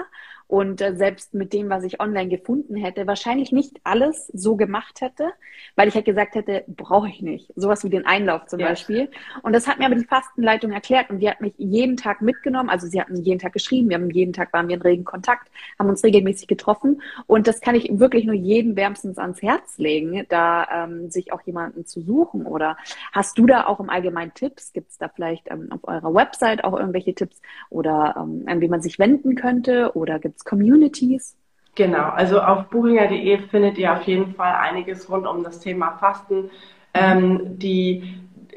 und äh, selbst mit dem, was ich online gefunden hätte, wahrscheinlich nicht alles so gemacht hätte, weil ich halt gesagt hätte, brauche ich nicht. Sowas wie den Einlauf zum ja. Beispiel. Und das hat mir aber die Fastenleitung erklärt und die hat mich jeden Tag mitgenommen. Also sie hatten jeden Tag geschrieben, wir haben jeden Tag waren wir in regen Kontakt, haben uns regelmäßig getroffen und das kann ich wirklich nur jedem wärmstens ans Herz legen, da ähm, sich auch jemanden zu suchen. Oder hast du da auch im Allgemeinen Tipps? Gibt es da vielleicht ähm, auf eurer Website auch irgendwelche Tipps oder ähm, an wen man sich wenden könnte? Oder gibt es Communities? Genau, also auf buchinger.de findet ihr auf jeden Fall einiges rund um das Thema Fasten. Ähm, die,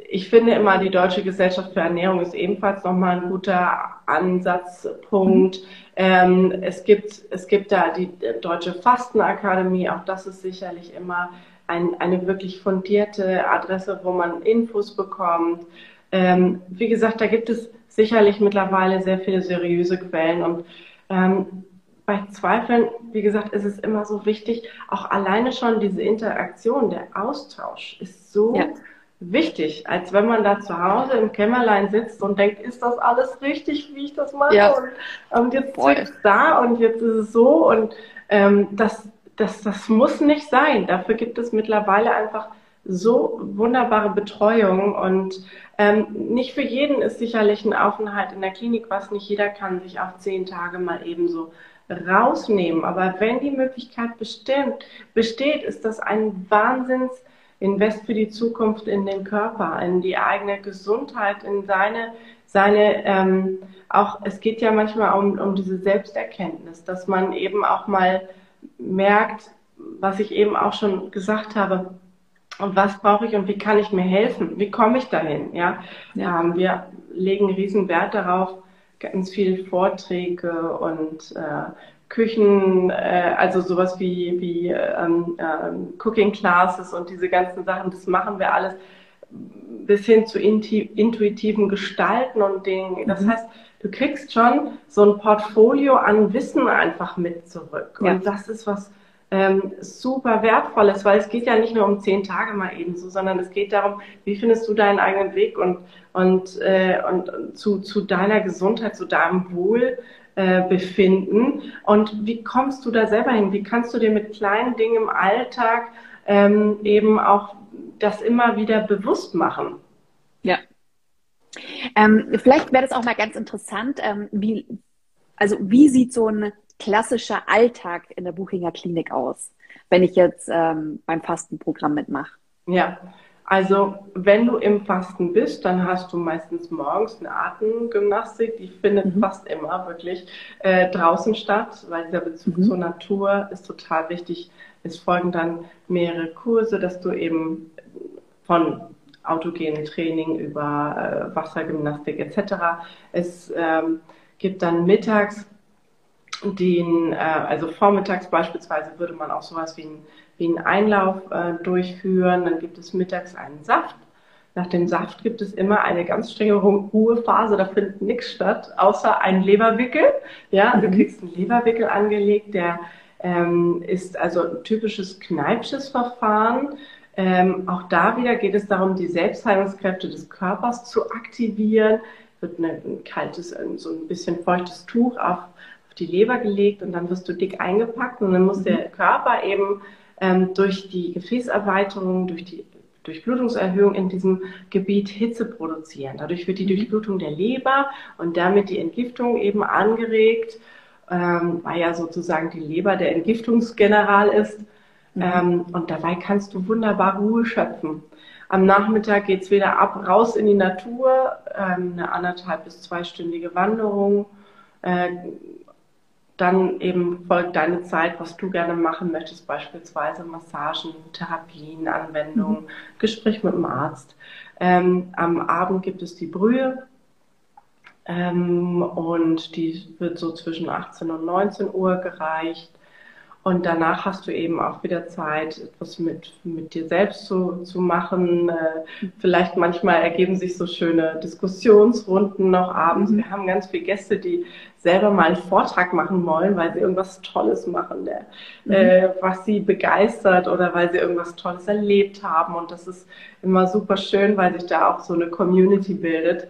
ich finde immer, die Deutsche Gesellschaft für Ernährung ist ebenfalls nochmal ein guter Ansatzpunkt. Ähm, es, gibt, es gibt da die Deutsche Fastenakademie, auch das ist sicherlich immer ein, eine wirklich fundierte Adresse, wo man Infos bekommt. Ähm, wie gesagt, da gibt es sicherlich mittlerweile sehr viele seriöse Quellen und ähm, bei Zweifeln, wie gesagt, ist es immer so wichtig, auch alleine schon diese Interaktion, der Austausch ist so ja. wichtig, als wenn man da zu Hause im Kämmerlein sitzt und denkt, ist das alles richtig, wie ich das mache? Ja. Und, und, jetzt ist es da und jetzt ist es so und ähm, das, das, das muss nicht sein. Dafür gibt es mittlerweile einfach so wunderbare Betreuung und ähm, nicht für jeden ist sicherlich ein Aufenthalt in der Klinik, was nicht jeder kann, sich auch zehn Tage mal ebenso rausnehmen. Aber wenn die Möglichkeit bestimmt, besteht, ist das ein Wahnsinnsinvest für die Zukunft in den Körper, in die eigene Gesundheit, in seine, seine ähm, auch, es geht ja manchmal um, um diese Selbsterkenntnis, dass man eben auch mal merkt, was ich eben auch schon gesagt habe, und was brauche ich und wie kann ich mir helfen? Wie komme ich dahin? Ja, ja. Ähm, wir legen riesen Wert darauf, ganz viel Vorträge und äh, Küchen, äh, also sowas wie, wie ähm, äh, Cooking Classes und diese ganzen Sachen, das machen wir alles bis hin zu intuitiven Gestalten und Dingen. Das mhm. heißt, du kriegst schon so ein Portfolio an Wissen einfach mit zurück. Ja. Und das ist was ähm, super wertvolles, weil es geht ja nicht nur um zehn Tage mal eben so, sondern es geht darum, wie findest du deinen eigenen Weg und, und, äh, und zu, zu deiner Gesundheit, zu deinem Wohlbefinden. Äh, und wie kommst du da selber hin? Wie kannst du dir mit kleinen Dingen im Alltag ähm, eben auch das immer wieder bewusst machen? Ja. Ähm, vielleicht wäre das auch mal ganz interessant, ähm, wie, also wie sieht so ein klassischer Alltag in der Buchinger Klinik aus, wenn ich jetzt ähm, beim Fastenprogramm mitmache? Ja, also wenn du im Fasten bist, dann hast du meistens morgens eine Atemgymnastik, die findet mhm. fast immer wirklich äh, draußen statt, weil dieser Bezug mhm. zur Natur ist total wichtig. Es folgen dann mehrere Kurse, dass du eben von autogenen Training über äh, Wassergymnastik etc. Es ähm, gibt dann mittags den, äh, also vormittags beispielsweise würde man auch sowas wie, ein, wie einen Einlauf äh, durchführen. Dann gibt es mittags einen Saft. Nach dem Saft gibt es immer eine ganz strenge Ruhephase, da findet nichts statt, außer ein Leberwickel. Ja, mhm. du kriegst einen Leberwickel angelegt, der ähm, ist also ein typisches Kneipsches Verfahren. Ähm, auch da wieder geht es darum, die Selbstheilungskräfte des Körpers zu aktivieren. Wird eine, ein kaltes, so ein bisschen feuchtes Tuch auf auf die Leber gelegt und dann wirst du dick eingepackt und dann muss der mhm. Körper eben ähm, durch die Gefäßerweiterung, durch die Durchblutungserhöhung in diesem Gebiet Hitze produzieren. Dadurch wird die mhm. Durchblutung der Leber und damit die Entgiftung eben angeregt, ähm, weil ja sozusagen die Leber der Entgiftungsgeneral ist. Mhm. Ähm, und dabei kannst du wunderbar Ruhe schöpfen. Am Nachmittag geht es wieder ab, raus in die Natur, ähm, eine anderthalb bis zweistündige Wanderung. Äh, dann eben folgt deine Zeit, was du gerne machen möchtest, beispielsweise Massagen, Therapien, Anwendungen, mhm. Gespräch mit dem Arzt. Ähm, am Abend gibt es die Brühe ähm, und die wird so zwischen 18 und 19 Uhr gereicht. Und danach hast du eben auch wieder Zeit, etwas mit, mit dir selbst zu, zu machen. Äh, vielleicht manchmal ergeben sich so schöne Diskussionsrunden noch abends. Mhm. Wir haben ganz viele Gäste, die selber mal einen Vortrag machen wollen, weil sie irgendwas Tolles machen, der, mhm. äh, was sie begeistert oder weil sie irgendwas Tolles erlebt haben. Und das ist immer super schön, weil sich da auch so eine Community bildet.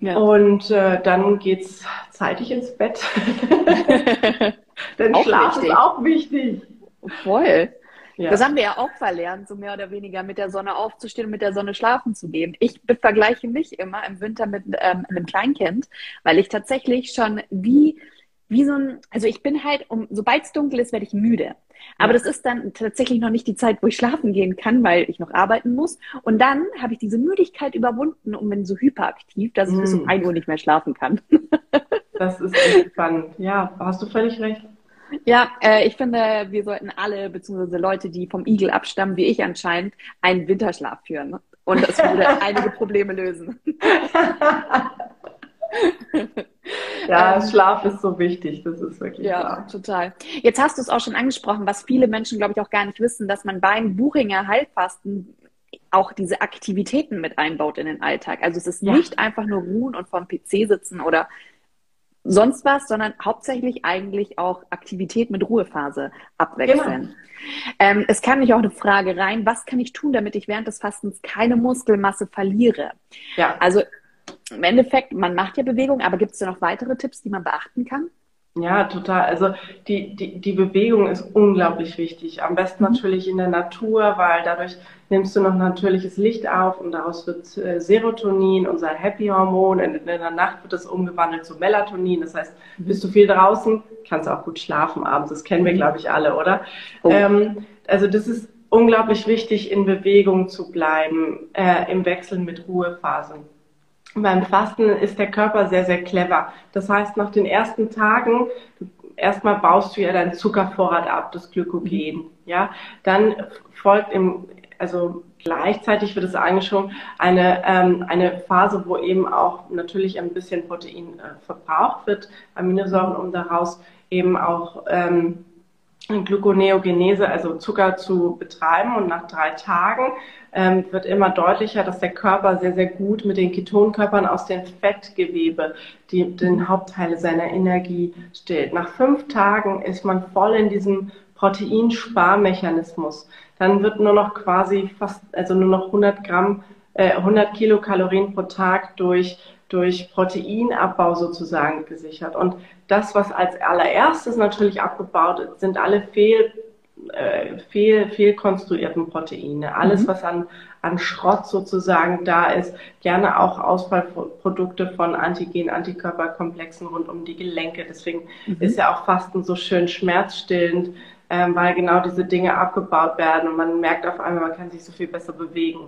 Ja. Und äh, dann geht's zeitig ins Bett. *laughs* Denn auch Schlaf wichtig. ist auch wichtig. Voll. Ja. Das haben wir ja auch verlernt, so mehr oder weniger mit der Sonne aufzustehen und mit der Sonne schlafen zu gehen. Ich vergleiche mich immer im Winter mit ähm, einem Kleinkind, weil ich tatsächlich schon wie, wie so ein, also ich bin halt, um, sobald es dunkel ist, werde ich müde. Aber das ist dann tatsächlich noch nicht die Zeit, wo ich schlafen gehen kann, weil ich noch arbeiten muss. Und dann habe ich diese Müdigkeit überwunden und bin so hyperaktiv, dass ich mm. bis um 1 Uhr nicht mehr schlafen kann. *laughs* das ist echt spannend. Ja, hast du völlig recht. Ja, äh, ich finde, wir sollten alle, beziehungsweise Leute, die vom Igel abstammen, wie ich anscheinend, einen Winterschlaf führen. Und das würde *laughs* einige Probleme lösen. *laughs* ja, ähm, Schlaf ist so wichtig, das ist wirklich Ja, wahr. total. Jetzt hast du es auch schon angesprochen, was viele Menschen, glaube ich, auch gar nicht wissen, dass man beim Buchinger Heilfasten auch diese Aktivitäten mit einbaut in den Alltag. Also es ist ja. nicht einfach nur ruhen und vorm PC sitzen oder sonst was, sondern hauptsächlich eigentlich auch Aktivität mit Ruhephase abwechseln. Genau. Ähm, es kam mich auch eine Frage rein, was kann ich tun, damit ich während des Fastens keine Muskelmasse verliere? Ja. Also im Endeffekt, man macht ja Bewegung, aber gibt es da noch weitere Tipps, die man beachten kann? Ja, total. Also die, die, die Bewegung ist unglaublich wichtig. Am besten mhm. natürlich in der Natur, weil dadurch nimmst du noch natürliches Licht auf und daraus wird äh, Serotonin, unser Happy-Hormon. In, in, der Nacht wird das umgewandelt zu Melatonin. Das heißt, mhm. bist du viel draußen, kannst auch gut schlafen abends. Das kennen wir, mhm. glaube ich, alle, oder? Oh. Ähm, also das ist unglaublich wichtig, in Bewegung zu bleiben, äh, im Wechsel mit Ruhephasen beim Fasten ist der Körper sehr, sehr clever. Das heißt, nach den ersten Tagen, erstmal baust du ja deinen Zuckervorrat ab, das Glykogen, ja. Dann folgt im, also gleichzeitig wird es angeschoben, eine, ähm, eine Phase, wo eben auch natürlich ein bisschen Protein äh, verbraucht wird, Aminosäuren, um daraus eben auch ähm, Gluconeogenese, also Zucker zu betreiben. Und nach drei Tagen ähm, wird immer deutlicher, dass der Körper sehr, sehr gut mit den Ketonkörpern aus dem Fettgewebe die, den Hauptteil seiner Energie stillt. Nach fünf Tagen ist man voll in diesem Proteinsparmechanismus. Dann wird nur noch quasi fast, also nur noch 100 Gramm, äh, 100 Kilokalorien pro Tag durch durch Proteinabbau sozusagen gesichert. Und das, was als allererstes natürlich abgebaut ist, sind alle fehl, äh, fehl, fehlkonstruierten Proteine. Alles, mhm. was an, an Schrott sozusagen da ist, gerne auch Ausfallprodukte von Antigen-Antikörperkomplexen rund um die Gelenke. Deswegen mhm. ist ja auch Fasten so schön schmerzstillend, ähm, weil genau diese Dinge abgebaut werden und man merkt auf einmal, man kann sich so viel besser bewegen.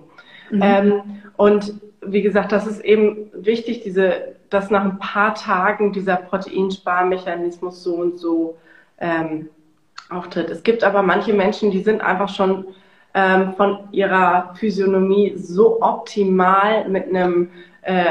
Mhm. Ähm, und wie gesagt, das ist eben wichtig, diese, dass nach ein paar Tagen dieser Proteinsparmechanismus so und so ähm, auftritt. Es gibt aber manche Menschen, die sind einfach schon ähm, von ihrer Physiognomie so optimal mit einem äh,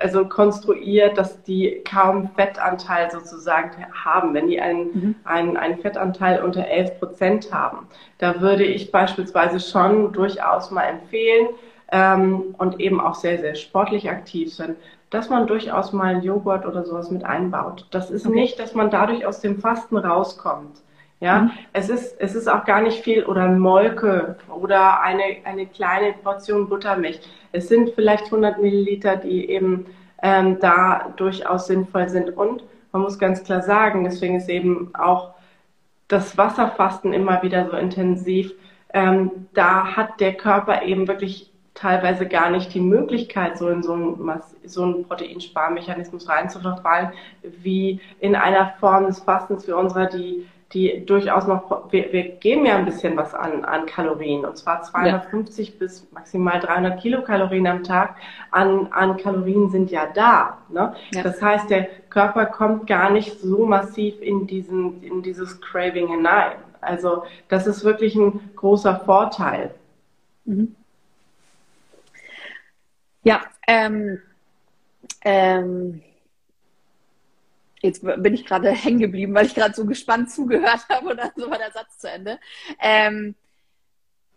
also konstruiert, dass die kaum Fettanteil sozusagen haben. Wenn die einen, mhm. einen, einen Fettanteil unter 11 Prozent haben, da würde ich beispielsweise schon durchaus mal empfehlen, ähm, und eben auch sehr, sehr sportlich aktiv sind, dass man durchaus mal einen Joghurt oder sowas mit einbaut. Das ist okay. nicht, dass man dadurch aus dem Fasten rauskommt. Ja, mhm. es ist, es ist auch gar nicht viel oder Molke oder eine, eine kleine Portion Buttermilch. Es sind vielleicht 100 Milliliter, die eben ähm, da durchaus sinnvoll sind. Und man muss ganz klar sagen, deswegen ist eben auch das Wasserfasten immer wieder so intensiv. Ähm, da hat der Körper eben wirklich teilweise gar nicht die Möglichkeit, so in so einen, so einen Proteinsparmechanismus reinzuverfallen, wie in einer Form des Fastens wie unserer, die die durchaus noch, wir, wir geben ja ein bisschen was an, an Kalorien, und zwar 250 ja. bis maximal 300 Kilokalorien am Tag an, an Kalorien sind ja da. Ne? Ja. Das heißt, der Körper kommt gar nicht so massiv in, diesen, in dieses Craving hinein. Also das ist wirklich ein großer Vorteil. Mhm. Ja, ähm, ähm, jetzt bin ich gerade hängen geblieben, weil ich gerade so gespannt zugehört *laughs* habe und dann so war der Satz zu Ende. Ähm,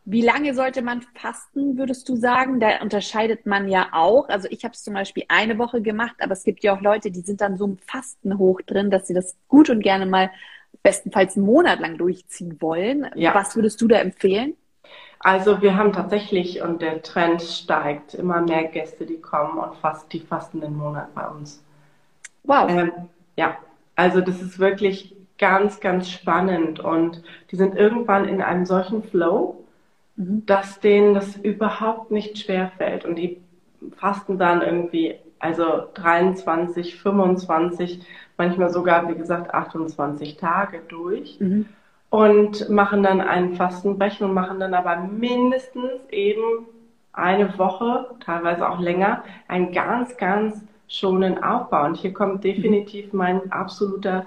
wie lange sollte man fasten, würdest du sagen? Da unterscheidet man ja auch. Also ich habe es zum Beispiel eine Woche gemacht, aber es gibt ja auch Leute, die sind dann so im Fasten hoch drin, dass sie das gut und gerne mal bestenfalls einen Monat lang durchziehen wollen. Ja. Was würdest du da empfehlen? Also wir haben tatsächlich, und der Trend steigt, immer mehr Gäste, die kommen und fast, die fasten den Monat bei uns. Wow. Ähm, ja, also das ist wirklich ganz, ganz spannend und die sind irgendwann in einem solchen Flow, mhm. dass denen das überhaupt nicht schwer fällt und die fasten dann irgendwie, also 23, 25, manchmal sogar, wie gesagt, 28 Tage durch. Mhm und machen dann einen Fastenbrechen und machen dann aber mindestens eben eine Woche, teilweise auch länger, einen ganz, ganz schonen Aufbau. Und hier kommt definitiv mein absoluter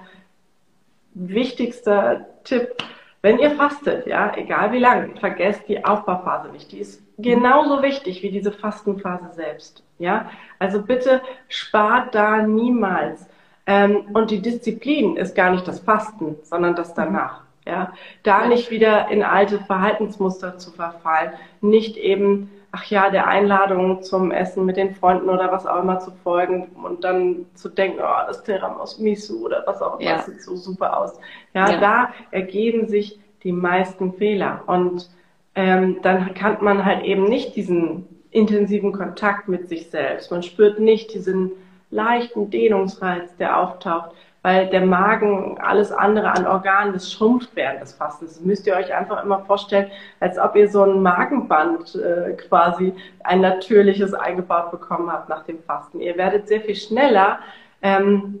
wichtigster Tipp. Wenn ihr fastet, ja, egal wie lang, vergesst die Aufbauphase nicht. Die ist genauso wichtig wie diese Fastenphase selbst. Ja, also bitte spart da niemals. Ähm, und die Disziplin ist gar nicht das Fasten, sondern das danach. Ja, da nicht wieder in alte Verhaltensmuster zu verfallen, nicht eben, ach ja, der Einladung zum Essen mit den Freunden oder was auch immer zu folgen und dann zu denken, oh, das Tiramisu oder was auch immer, ja. das sieht so super aus. Ja, ja, da ergeben sich die meisten Fehler und ähm, dann kann man halt eben nicht diesen intensiven Kontakt mit sich selbst. Man spürt nicht diesen leichten Dehnungsreiz, der auftaucht weil der Magen, alles andere an Organen, das schrumpft während des Fastens. Das müsst ihr euch einfach immer vorstellen, als ob ihr so ein Magenband äh, quasi ein natürliches eingebaut bekommen habt nach dem Fasten. Ihr werdet sehr viel schneller ähm,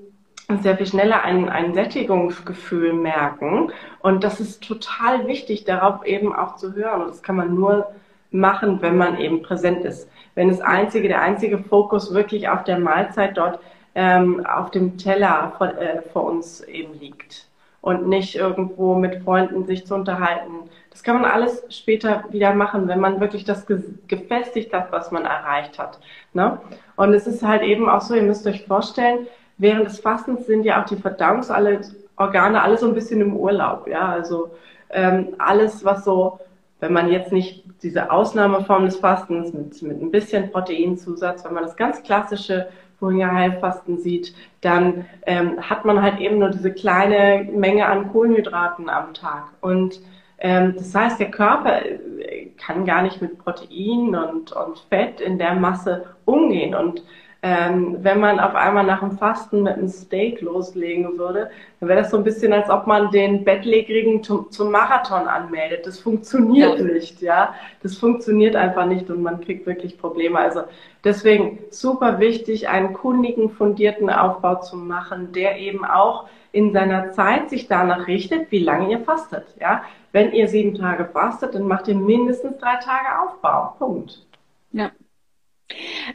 sehr viel schneller ein, ein Sättigungsgefühl merken. Und das ist total wichtig, darauf eben auch zu hören. Und das kann man nur machen, wenn man eben präsent ist. Wenn das einzige, der einzige Fokus wirklich auf der Mahlzeit dort ähm, auf dem Teller vor, äh, vor uns eben liegt und nicht irgendwo mit Freunden sich zu unterhalten. Das kann man alles später wieder machen, wenn man wirklich das gefestigt hat, was man erreicht hat. Ne? Und es ist halt eben auch so, ihr müsst euch vorstellen, während des Fastens sind ja auch die Verdauungsorgane alle so ein bisschen im Urlaub. Ja, also ähm, alles, was so, wenn man jetzt nicht diese Ausnahmeform des Fastens mit, mit ein bisschen Proteinzusatz, wenn man das ganz klassische Springer Heilfasten sieht, dann ähm, hat man halt eben nur diese kleine Menge an Kohlenhydraten am Tag. Und ähm, das heißt, der Körper äh, kann gar nicht mit Protein und, und Fett in der Masse umgehen. Und ähm, wenn man auf einmal nach dem Fasten mit einem Steak loslegen würde, dann wäre das so ein bisschen, als ob man den Bettlägerigen zum, zum Marathon anmeldet. Das funktioniert ja. nicht, ja. Das funktioniert einfach nicht und man kriegt wirklich Probleme. Also deswegen super wichtig, einen kundigen, fundierten Aufbau zu machen, der eben auch in seiner Zeit sich danach richtet, wie lange ihr fastet, ja. Wenn ihr sieben Tage fastet, dann macht ihr mindestens drei Tage Aufbau. Punkt. Ja.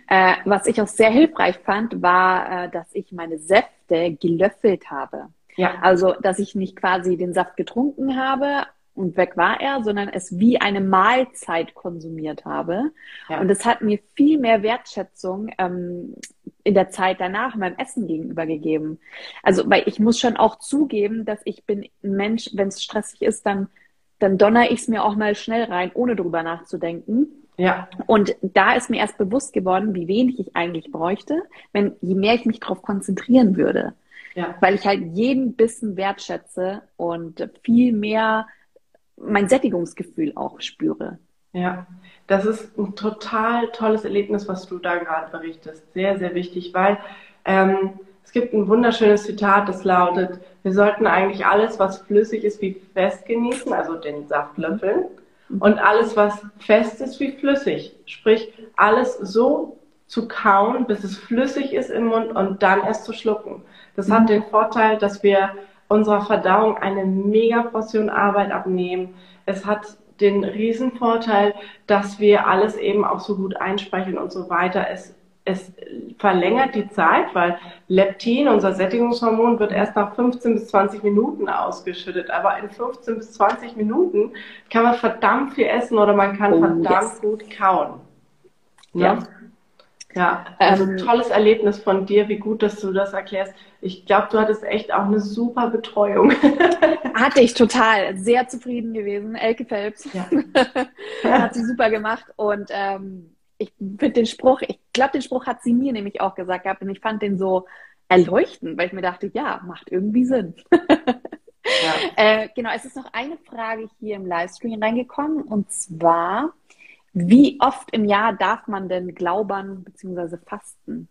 Äh, was ich auch sehr hilfreich fand, war, äh, dass ich meine Säfte gelöffelt habe. Ja. Also, dass ich nicht quasi den Saft getrunken habe und weg war er, sondern es wie eine Mahlzeit konsumiert habe. Ja. Und es hat mir viel mehr Wertschätzung ähm, in der Zeit danach meinem Essen gegenüber gegeben. Also, weil ich muss schon auch zugeben, dass ich bin ein Mensch, wenn es stressig ist, dann, dann donner ich es mir auch mal schnell rein, ohne drüber nachzudenken. Ja. Und da ist mir erst bewusst geworden, wie wenig ich eigentlich bräuchte, wenn je mehr ich mich darauf konzentrieren würde. Ja. Weil ich halt jeden Bissen wertschätze und viel mehr mein Sättigungsgefühl auch spüre. Ja, das ist ein total tolles Erlebnis, was du da gerade berichtest. Sehr, sehr wichtig, weil ähm, es gibt ein wunderschönes Zitat, das lautet, wir sollten eigentlich alles, was flüssig ist, wie fest genießen, also den Saft löffeln und alles, was fest ist, wie flüssig. Sprich, alles so zu kauen, bis es flüssig ist im Mund und dann erst zu schlucken. Das hat mhm. den Vorteil, dass wir unserer Verdauung eine mega Portion Arbeit abnehmen. Es hat den Riesenvorteil, dass wir alles eben auch so gut einsprechen und so weiter. Es, es verlängert die Zeit, weil Leptin, unser Sättigungshormon, wird erst nach 15 bis 20 Minuten ausgeschüttet. Aber in 15 bis 20 Minuten kann man verdammt viel essen oder man kann oh, verdammt yes. gut kauen. Ne? Ja. Ja, also ähm, tolles Erlebnis von dir, wie gut, dass du das erklärst. Ich glaube, du hattest echt auch eine super Betreuung. *laughs* Hatte ich total, sehr zufrieden gewesen. Elke Phelps ja. *laughs* hat sie super gemacht und ähm, ich finde den Spruch, ich glaube, den Spruch hat sie mir nämlich auch gesagt gehabt und ich fand den so erleuchtend, weil ich mir dachte, ja, macht irgendwie Sinn. ja. *laughs* äh, genau, es ist noch eine Frage hier im Livestream reingekommen und zwar, wie oft im Jahr darf man denn glaubern bzw. fasten?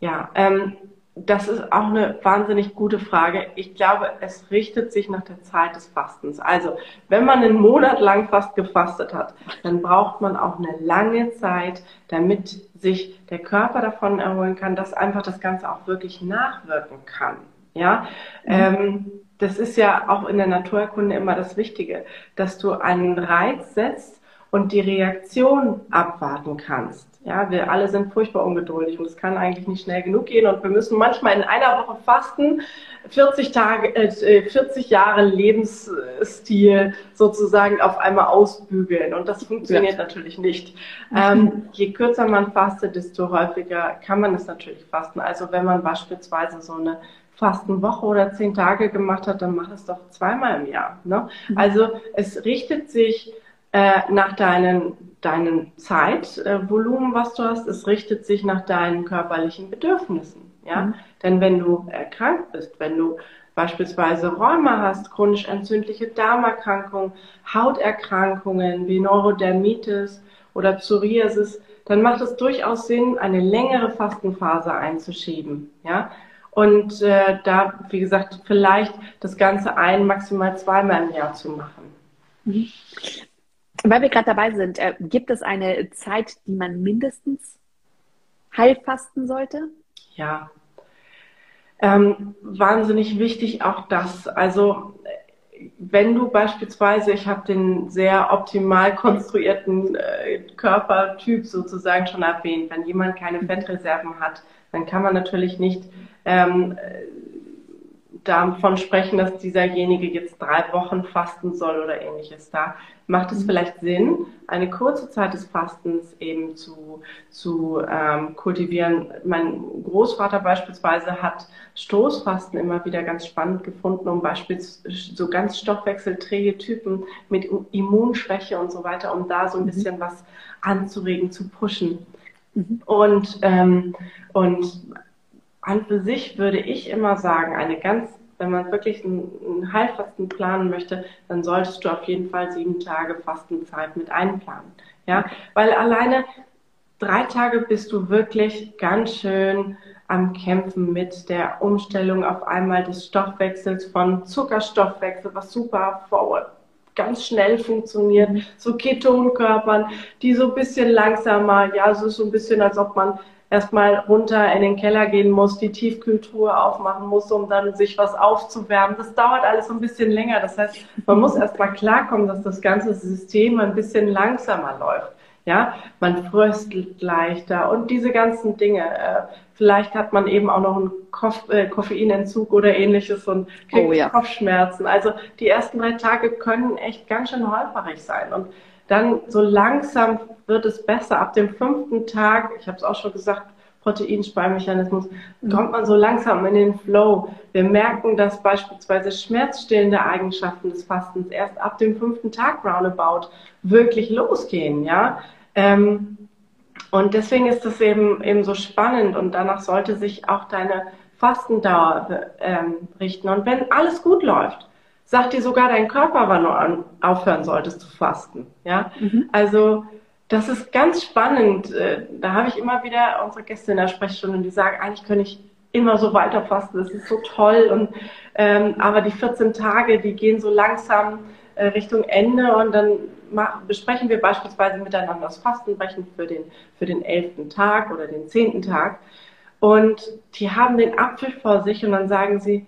Ja, ähm, das ist auch eine wahnsinnig gute Frage. Ich glaube, es richtet sich nach der Zeit des Fastens. Also, wenn man einen Monat lang fast gefastet hat, dann braucht man auch eine lange Zeit, damit sich der Körper davon erholen kann, dass einfach das Ganze auch wirklich nachwirken kann. Ja, mhm. ähm, das ist ja auch in der Naturerkunde immer das Wichtige, dass du einen Reiz setzt, und die Reaktion abwarten kannst. Ja, wir alle sind furchtbar ungeduldig und es kann eigentlich nicht schnell genug gehen und wir müssen manchmal in einer Woche fasten, 40 Tage, äh, 40 Jahre Lebensstil sozusagen auf einmal ausbügeln und das funktioniert ja. natürlich nicht. Ähm, *laughs* je kürzer man fastet, desto häufiger kann man es natürlich fasten. Also wenn man beispielsweise so eine Fastenwoche oder zehn Tage gemacht hat, dann mach es doch zweimal im Jahr. Ne? Mhm. Also es richtet sich äh, nach deinen, deinen Zeitvolumen, was du hast. Es richtet sich nach deinen körperlichen Bedürfnissen. Ja? Mhm. Denn wenn du erkrankt bist, wenn du beispielsweise Rheuma hast, chronisch entzündliche Darmerkrankungen, Hauterkrankungen wie Neurodermitis oder Psoriasis, dann macht es durchaus Sinn, eine längere Fastenphase einzuschieben. Ja? Und äh, da, wie gesagt, vielleicht das Ganze ein, maximal zweimal im Jahr zu machen. Mhm. Weil wir gerade dabei sind, äh, gibt es eine Zeit, die man mindestens heilfasten sollte? Ja. Ähm, wahnsinnig wichtig auch das. Also wenn du beispielsweise, ich habe den sehr optimal konstruierten äh, Körpertyp sozusagen schon erwähnt, wenn jemand keine Fettreserven hat, dann kann man natürlich nicht ähm, davon sprechen, dass dieserjenige jetzt drei Wochen fasten soll oder ähnliches. Da macht es mhm. vielleicht Sinn, eine kurze Zeit des Fastens eben zu, zu ähm, kultivieren. Mein Großvater beispielsweise hat Stoßfasten immer wieder ganz spannend gefunden, um beispielsweise so ganz stoffwechselträge Typen mit Immunschwäche und so weiter, um da so ein mhm. bisschen was anzuregen, zu pushen. Mhm. Und, ähm, und an für sich würde ich immer sagen, eine ganz, wenn man wirklich einen, einen Heilfasten planen möchte, dann solltest du auf jeden Fall sieben Tage Fastenzeit mit einplanen. Ja, weil alleine drei Tage bist du wirklich ganz schön am Kämpfen mit der Umstellung auf einmal des Stoffwechsels von Zuckerstoffwechsel, was super forward ganz schnell funktioniert, zu Ketonkörpern, die so ein bisschen langsamer, ja, so ist so ein bisschen, als ob man erstmal runter in den Keller gehen muss, die Tiefkühltruhe aufmachen muss, um dann sich was aufzuwärmen. Das dauert alles so ein bisschen länger. Das heißt, man muss erstmal klarkommen, dass das ganze System ein bisschen langsamer läuft. Ja, man fröstelt leichter und diese ganzen Dinge. Äh, vielleicht hat man eben auch noch einen Koff äh, Koffeinentzug oder ähnliches und kriegt oh, ja. Kopfschmerzen. Also die ersten drei Tage können echt ganz schön holperig sein. Und dann so langsam wird es besser. Ab dem fünften Tag, ich habe es auch schon gesagt, Proteinspeichermechanismus, mhm. kommt man so langsam in den Flow. Wir merken, dass beispielsweise schmerzstillende Eigenschaften des Fastens erst ab dem fünften Tag roundabout wirklich losgehen, ja. Ähm, und deswegen ist das eben, eben so spannend und danach sollte sich auch deine Fastendauer ähm, richten. Und wenn alles gut läuft, sagt dir sogar dein Körper, wann du an, aufhören solltest zu fasten. Ja, mhm. also das ist ganz spannend. Äh, da habe ich immer wieder unsere Gäste in der Sprechstunde, die sagen, eigentlich könnte ich immer so weiter fasten. Das ist so toll. Und ähm, aber die 14 Tage, die gehen so langsam äh, Richtung Ende und dann besprechen wir beispielsweise miteinander das Fastenbrechen für den für den elften Tag oder den zehnten Tag. Und die haben den Apfel vor sich und dann sagen sie,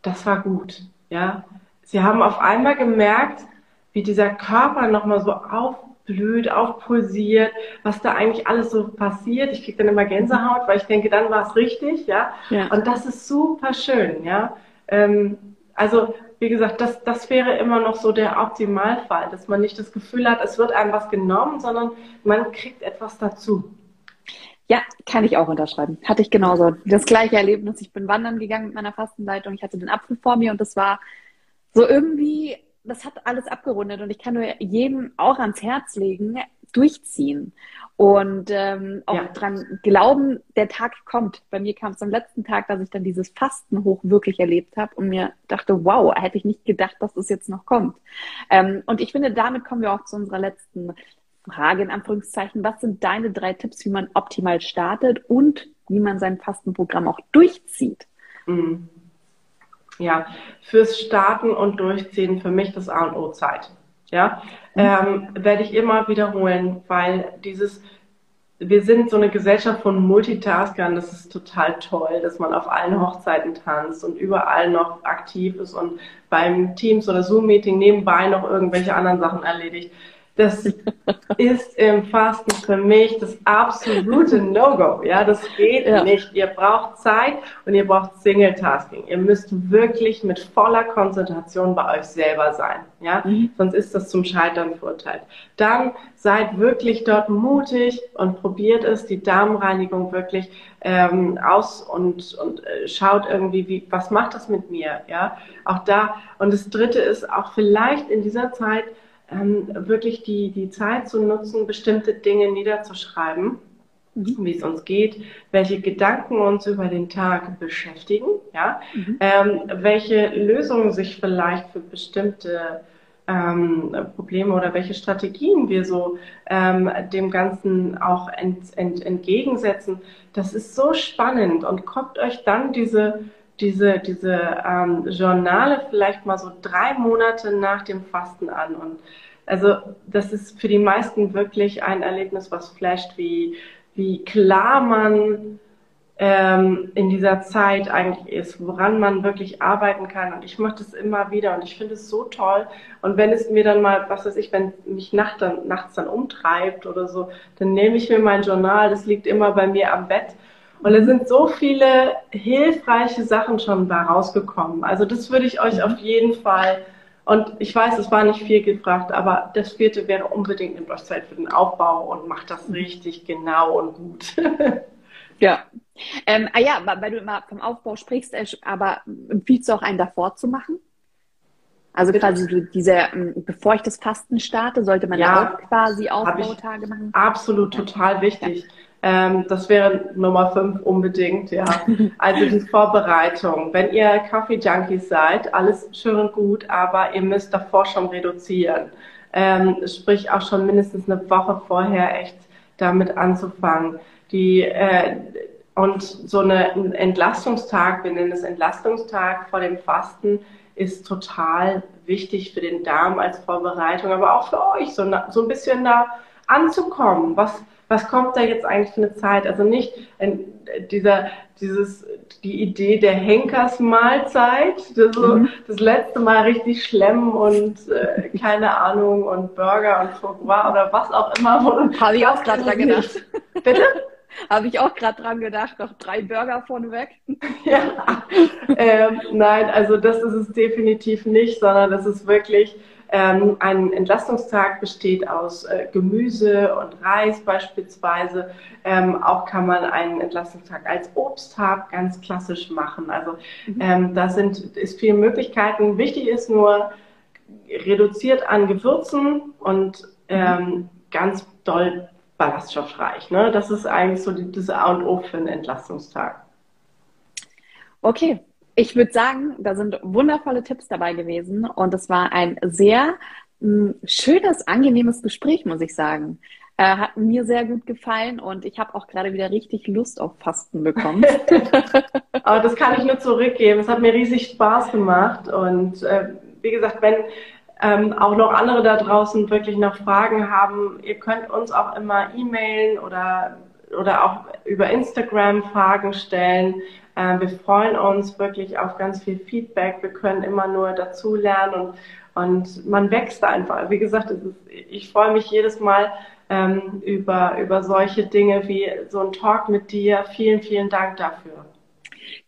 das war gut. Ja, sie haben auf einmal gemerkt, wie dieser Körper nochmal so aufblüht, aufpulsiert, was da eigentlich alles so passiert. Ich kriege dann immer Gänsehaut, weil ich denke, dann war es richtig, ja? ja. Und das ist super schön, ja. Ähm, also wie gesagt, das, das wäre immer noch so der Optimalfall, dass man nicht das Gefühl hat, es wird einem was genommen, sondern man kriegt etwas dazu. Ja, kann ich auch unterschreiben. Hatte ich genauso. Das gleiche Erlebnis. Ich bin wandern gegangen mit meiner Fastenleitung. Ich hatte den Apfel vor mir und das war so irgendwie, das hat alles abgerundet und ich kann nur jedem auch ans Herz legen, durchziehen und ähm, auch ja. dran glauben, der Tag kommt. Bei mir kam es am letzten Tag, dass ich dann dieses Fasten hoch wirklich erlebt habe und mir dachte, wow, hätte ich nicht gedacht, dass das jetzt noch kommt. Ähm, und ich finde, damit kommen wir auch zu unserer letzten Frage in Anführungszeichen. Was sind deine drei Tipps, wie man optimal startet und wie man sein Fastenprogramm auch durchzieht? Mhm. Ja, fürs Starten und Durchziehen für mich das A und O Zeit. Ja, ähm, werde ich immer wiederholen, weil dieses, wir sind so eine Gesellschaft von Multitaskern, das ist total toll, dass man auf allen Hochzeiten tanzt und überall noch aktiv ist und beim Teams- oder Zoom-Meeting nebenbei noch irgendwelche anderen Sachen erledigt. Das ist im Fasten für mich das absolute No-Go. Ja, das geht ja. nicht. Ihr braucht Zeit und ihr braucht Single-Tasking. Ihr müsst wirklich mit voller Konzentration bei euch selber sein. Ja, mhm. sonst ist das zum Scheitern verurteilt. Dann seid wirklich dort mutig und probiert es, die Darmreinigung wirklich ähm, aus und, und äh, schaut irgendwie, wie, was macht das mit mir? Ja, auch da. Und das dritte ist auch vielleicht in dieser Zeit, ähm, wirklich die, die Zeit zu nutzen, bestimmte Dinge niederzuschreiben, mhm. wie es uns geht, welche Gedanken uns über den Tag beschäftigen, ja, mhm. ähm, welche Lösungen sich vielleicht für bestimmte ähm, Probleme oder welche Strategien wir so ähm, dem Ganzen auch ent, ent, entgegensetzen. Das ist so spannend und guckt euch dann diese diese, diese ähm, Journale vielleicht mal so drei Monate nach dem Fasten an. Und also das ist für die meisten wirklich ein Erlebnis, was flasht, wie, wie klar man ähm, in dieser Zeit eigentlich ist, woran man wirklich arbeiten kann. Und ich mache das immer wieder und ich finde es so toll. Und wenn es mir dann mal, was weiß ich, wenn mich Nacht dann, nachts dann umtreibt oder so, dann nehme ich mir mein Journal, das liegt immer bei mir am Bett und es sind so viele hilfreiche Sachen schon da rausgekommen. Also das würde ich euch mhm. auf jeden Fall, und ich weiß, es war nicht viel gefragt, aber das vierte wäre unbedingt, nehmt euch Zeit für den Aufbau und macht das mhm. richtig genau und gut. *laughs* ja. Ähm, ah ja, weil du immer vom Aufbau sprichst, äh, aber empfiehlst du auch einen davor zu machen? Also quasi diese, ähm, bevor ich das Fasten starte, sollte man ja auch quasi Aufbautage machen? Absolut, total wichtig. Ja. Ähm, das wäre Nummer fünf unbedingt, ja. *laughs* Also die Vorbereitung. Wenn ihr Kaffee-Junkies seid, alles schön und gut, aber ihr müsst davor schon reduzieren. Ähm, sprich auch schon mindestens eine Woche vorher echt damit anzufangen. Die äh, und so eine, ein Entlastungstag, wir nennen es Entlastungstag vor dem Fasten, ist total wichtig für den Darm als Vorbereitung, aber auch für euch, so, so ein bisschen da anzukommen. Was, was kommt da jetzt eigentlich für eine Zeit? Also nicht dieser, dieses, die Idee der Henkersmahlzeit, das, so, mhm. das letzte Mal richtig schlemmen und äh, keine Ahnung und Burger und Foie oder was auch immer. Habe ich auch gerade dran gedacht. Bitte? Habe ich auch gerade dran gedacht, noch drei Burger vorneweg. *laughs* ja, ähm, nein, also das ist es definitiv nicht, sondern das ist wirklich ähm, ein Entlastungstag besteht aus äh, Gemüse und Reis beispielsweise. Ähm, auch kann man einen Entlastungstag als Obsttag ganz klassisch machen. Also mhm. ähm, da sind ist viele Möglichkeiten. Wichtig ist nur reduziert an Gewürzen und ähm, ganz doll ballaststoffreich. Ne? Das ist eigentlich so das A und O für einen Entlastungstag. Okay, ich würde sagen, da sind wundervolle Tipps dabei gewesen und es war ein sehr hm, schönes, angenehmes Gespräch, muss ich sagen. Äh, hat mir sehr gut gefallen und ich habe auch gerade wieder richtig Lust auf Fasten bekommen. *laughs* Aber das kann ich nur zurückgeben. Es hat mir riesig Spaß gemacht und äh, wie gesagt, wenn ähm, auch noch andere da draußen wirklich noch Fragen haben, ihr könnt uns auch immer e-mailen oder, oder auch über Instagram Fragen stellen. Äh, wir freuen uns wirklich auf ganz viel Feedback. Wir können immer nur dazu lernen und, und man wächst einfach. Wie gesagt, ist, ich freue mich jedes Mal ähm, über, über solche Dinge wie so ein Talk mit dir. Vielen, vielen Dank dafür.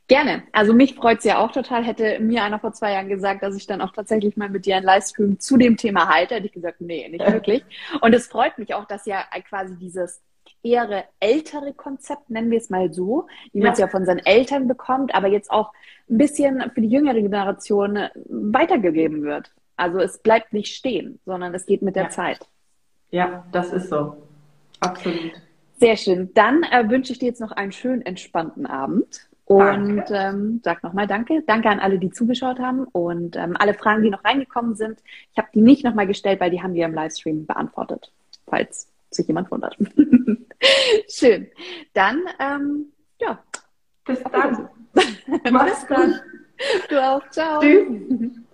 Gerne. Also mich freut es ja auch total. Hätte mir einer vor zwei Jahren gesagt, dass ich dann auch tatsächlich mal mit dir einen Livestream zu dem Thema halte, hätte ich gesagt, nee, nicht *laughs* wirklich. Und es freut mich auch, dass ja quasi dieses eher ältere Konzept, nennen wir es mal so, wie man es ja von seinen Eltern bekommt, aber jetzt auch ein bisschen für die jüngere Generation weitergegeben wird. Also es bleibt nicht stehen, sondern es geht mit der ja. Zeit. Ja, das ist so. Absolut. Sehr schön. Dann äh, wünsche ich dir jetzt noch einen schönen, entspannten Abend. Und ähm, sag nochmal Danke. Danke an alle, die zugeschaut haben und ähm, alle Fragen, die noch reingekommen sind. Ich habe die nicht nochmal gestellt, weil die haben wir im Livestream beantwortet, falls sich jemand wundert. *laughs* Schön. Dann, ähm, ja. Bis dann. Bis dann. *laughs* Du auch. Ciao. Tschüss. *laughs*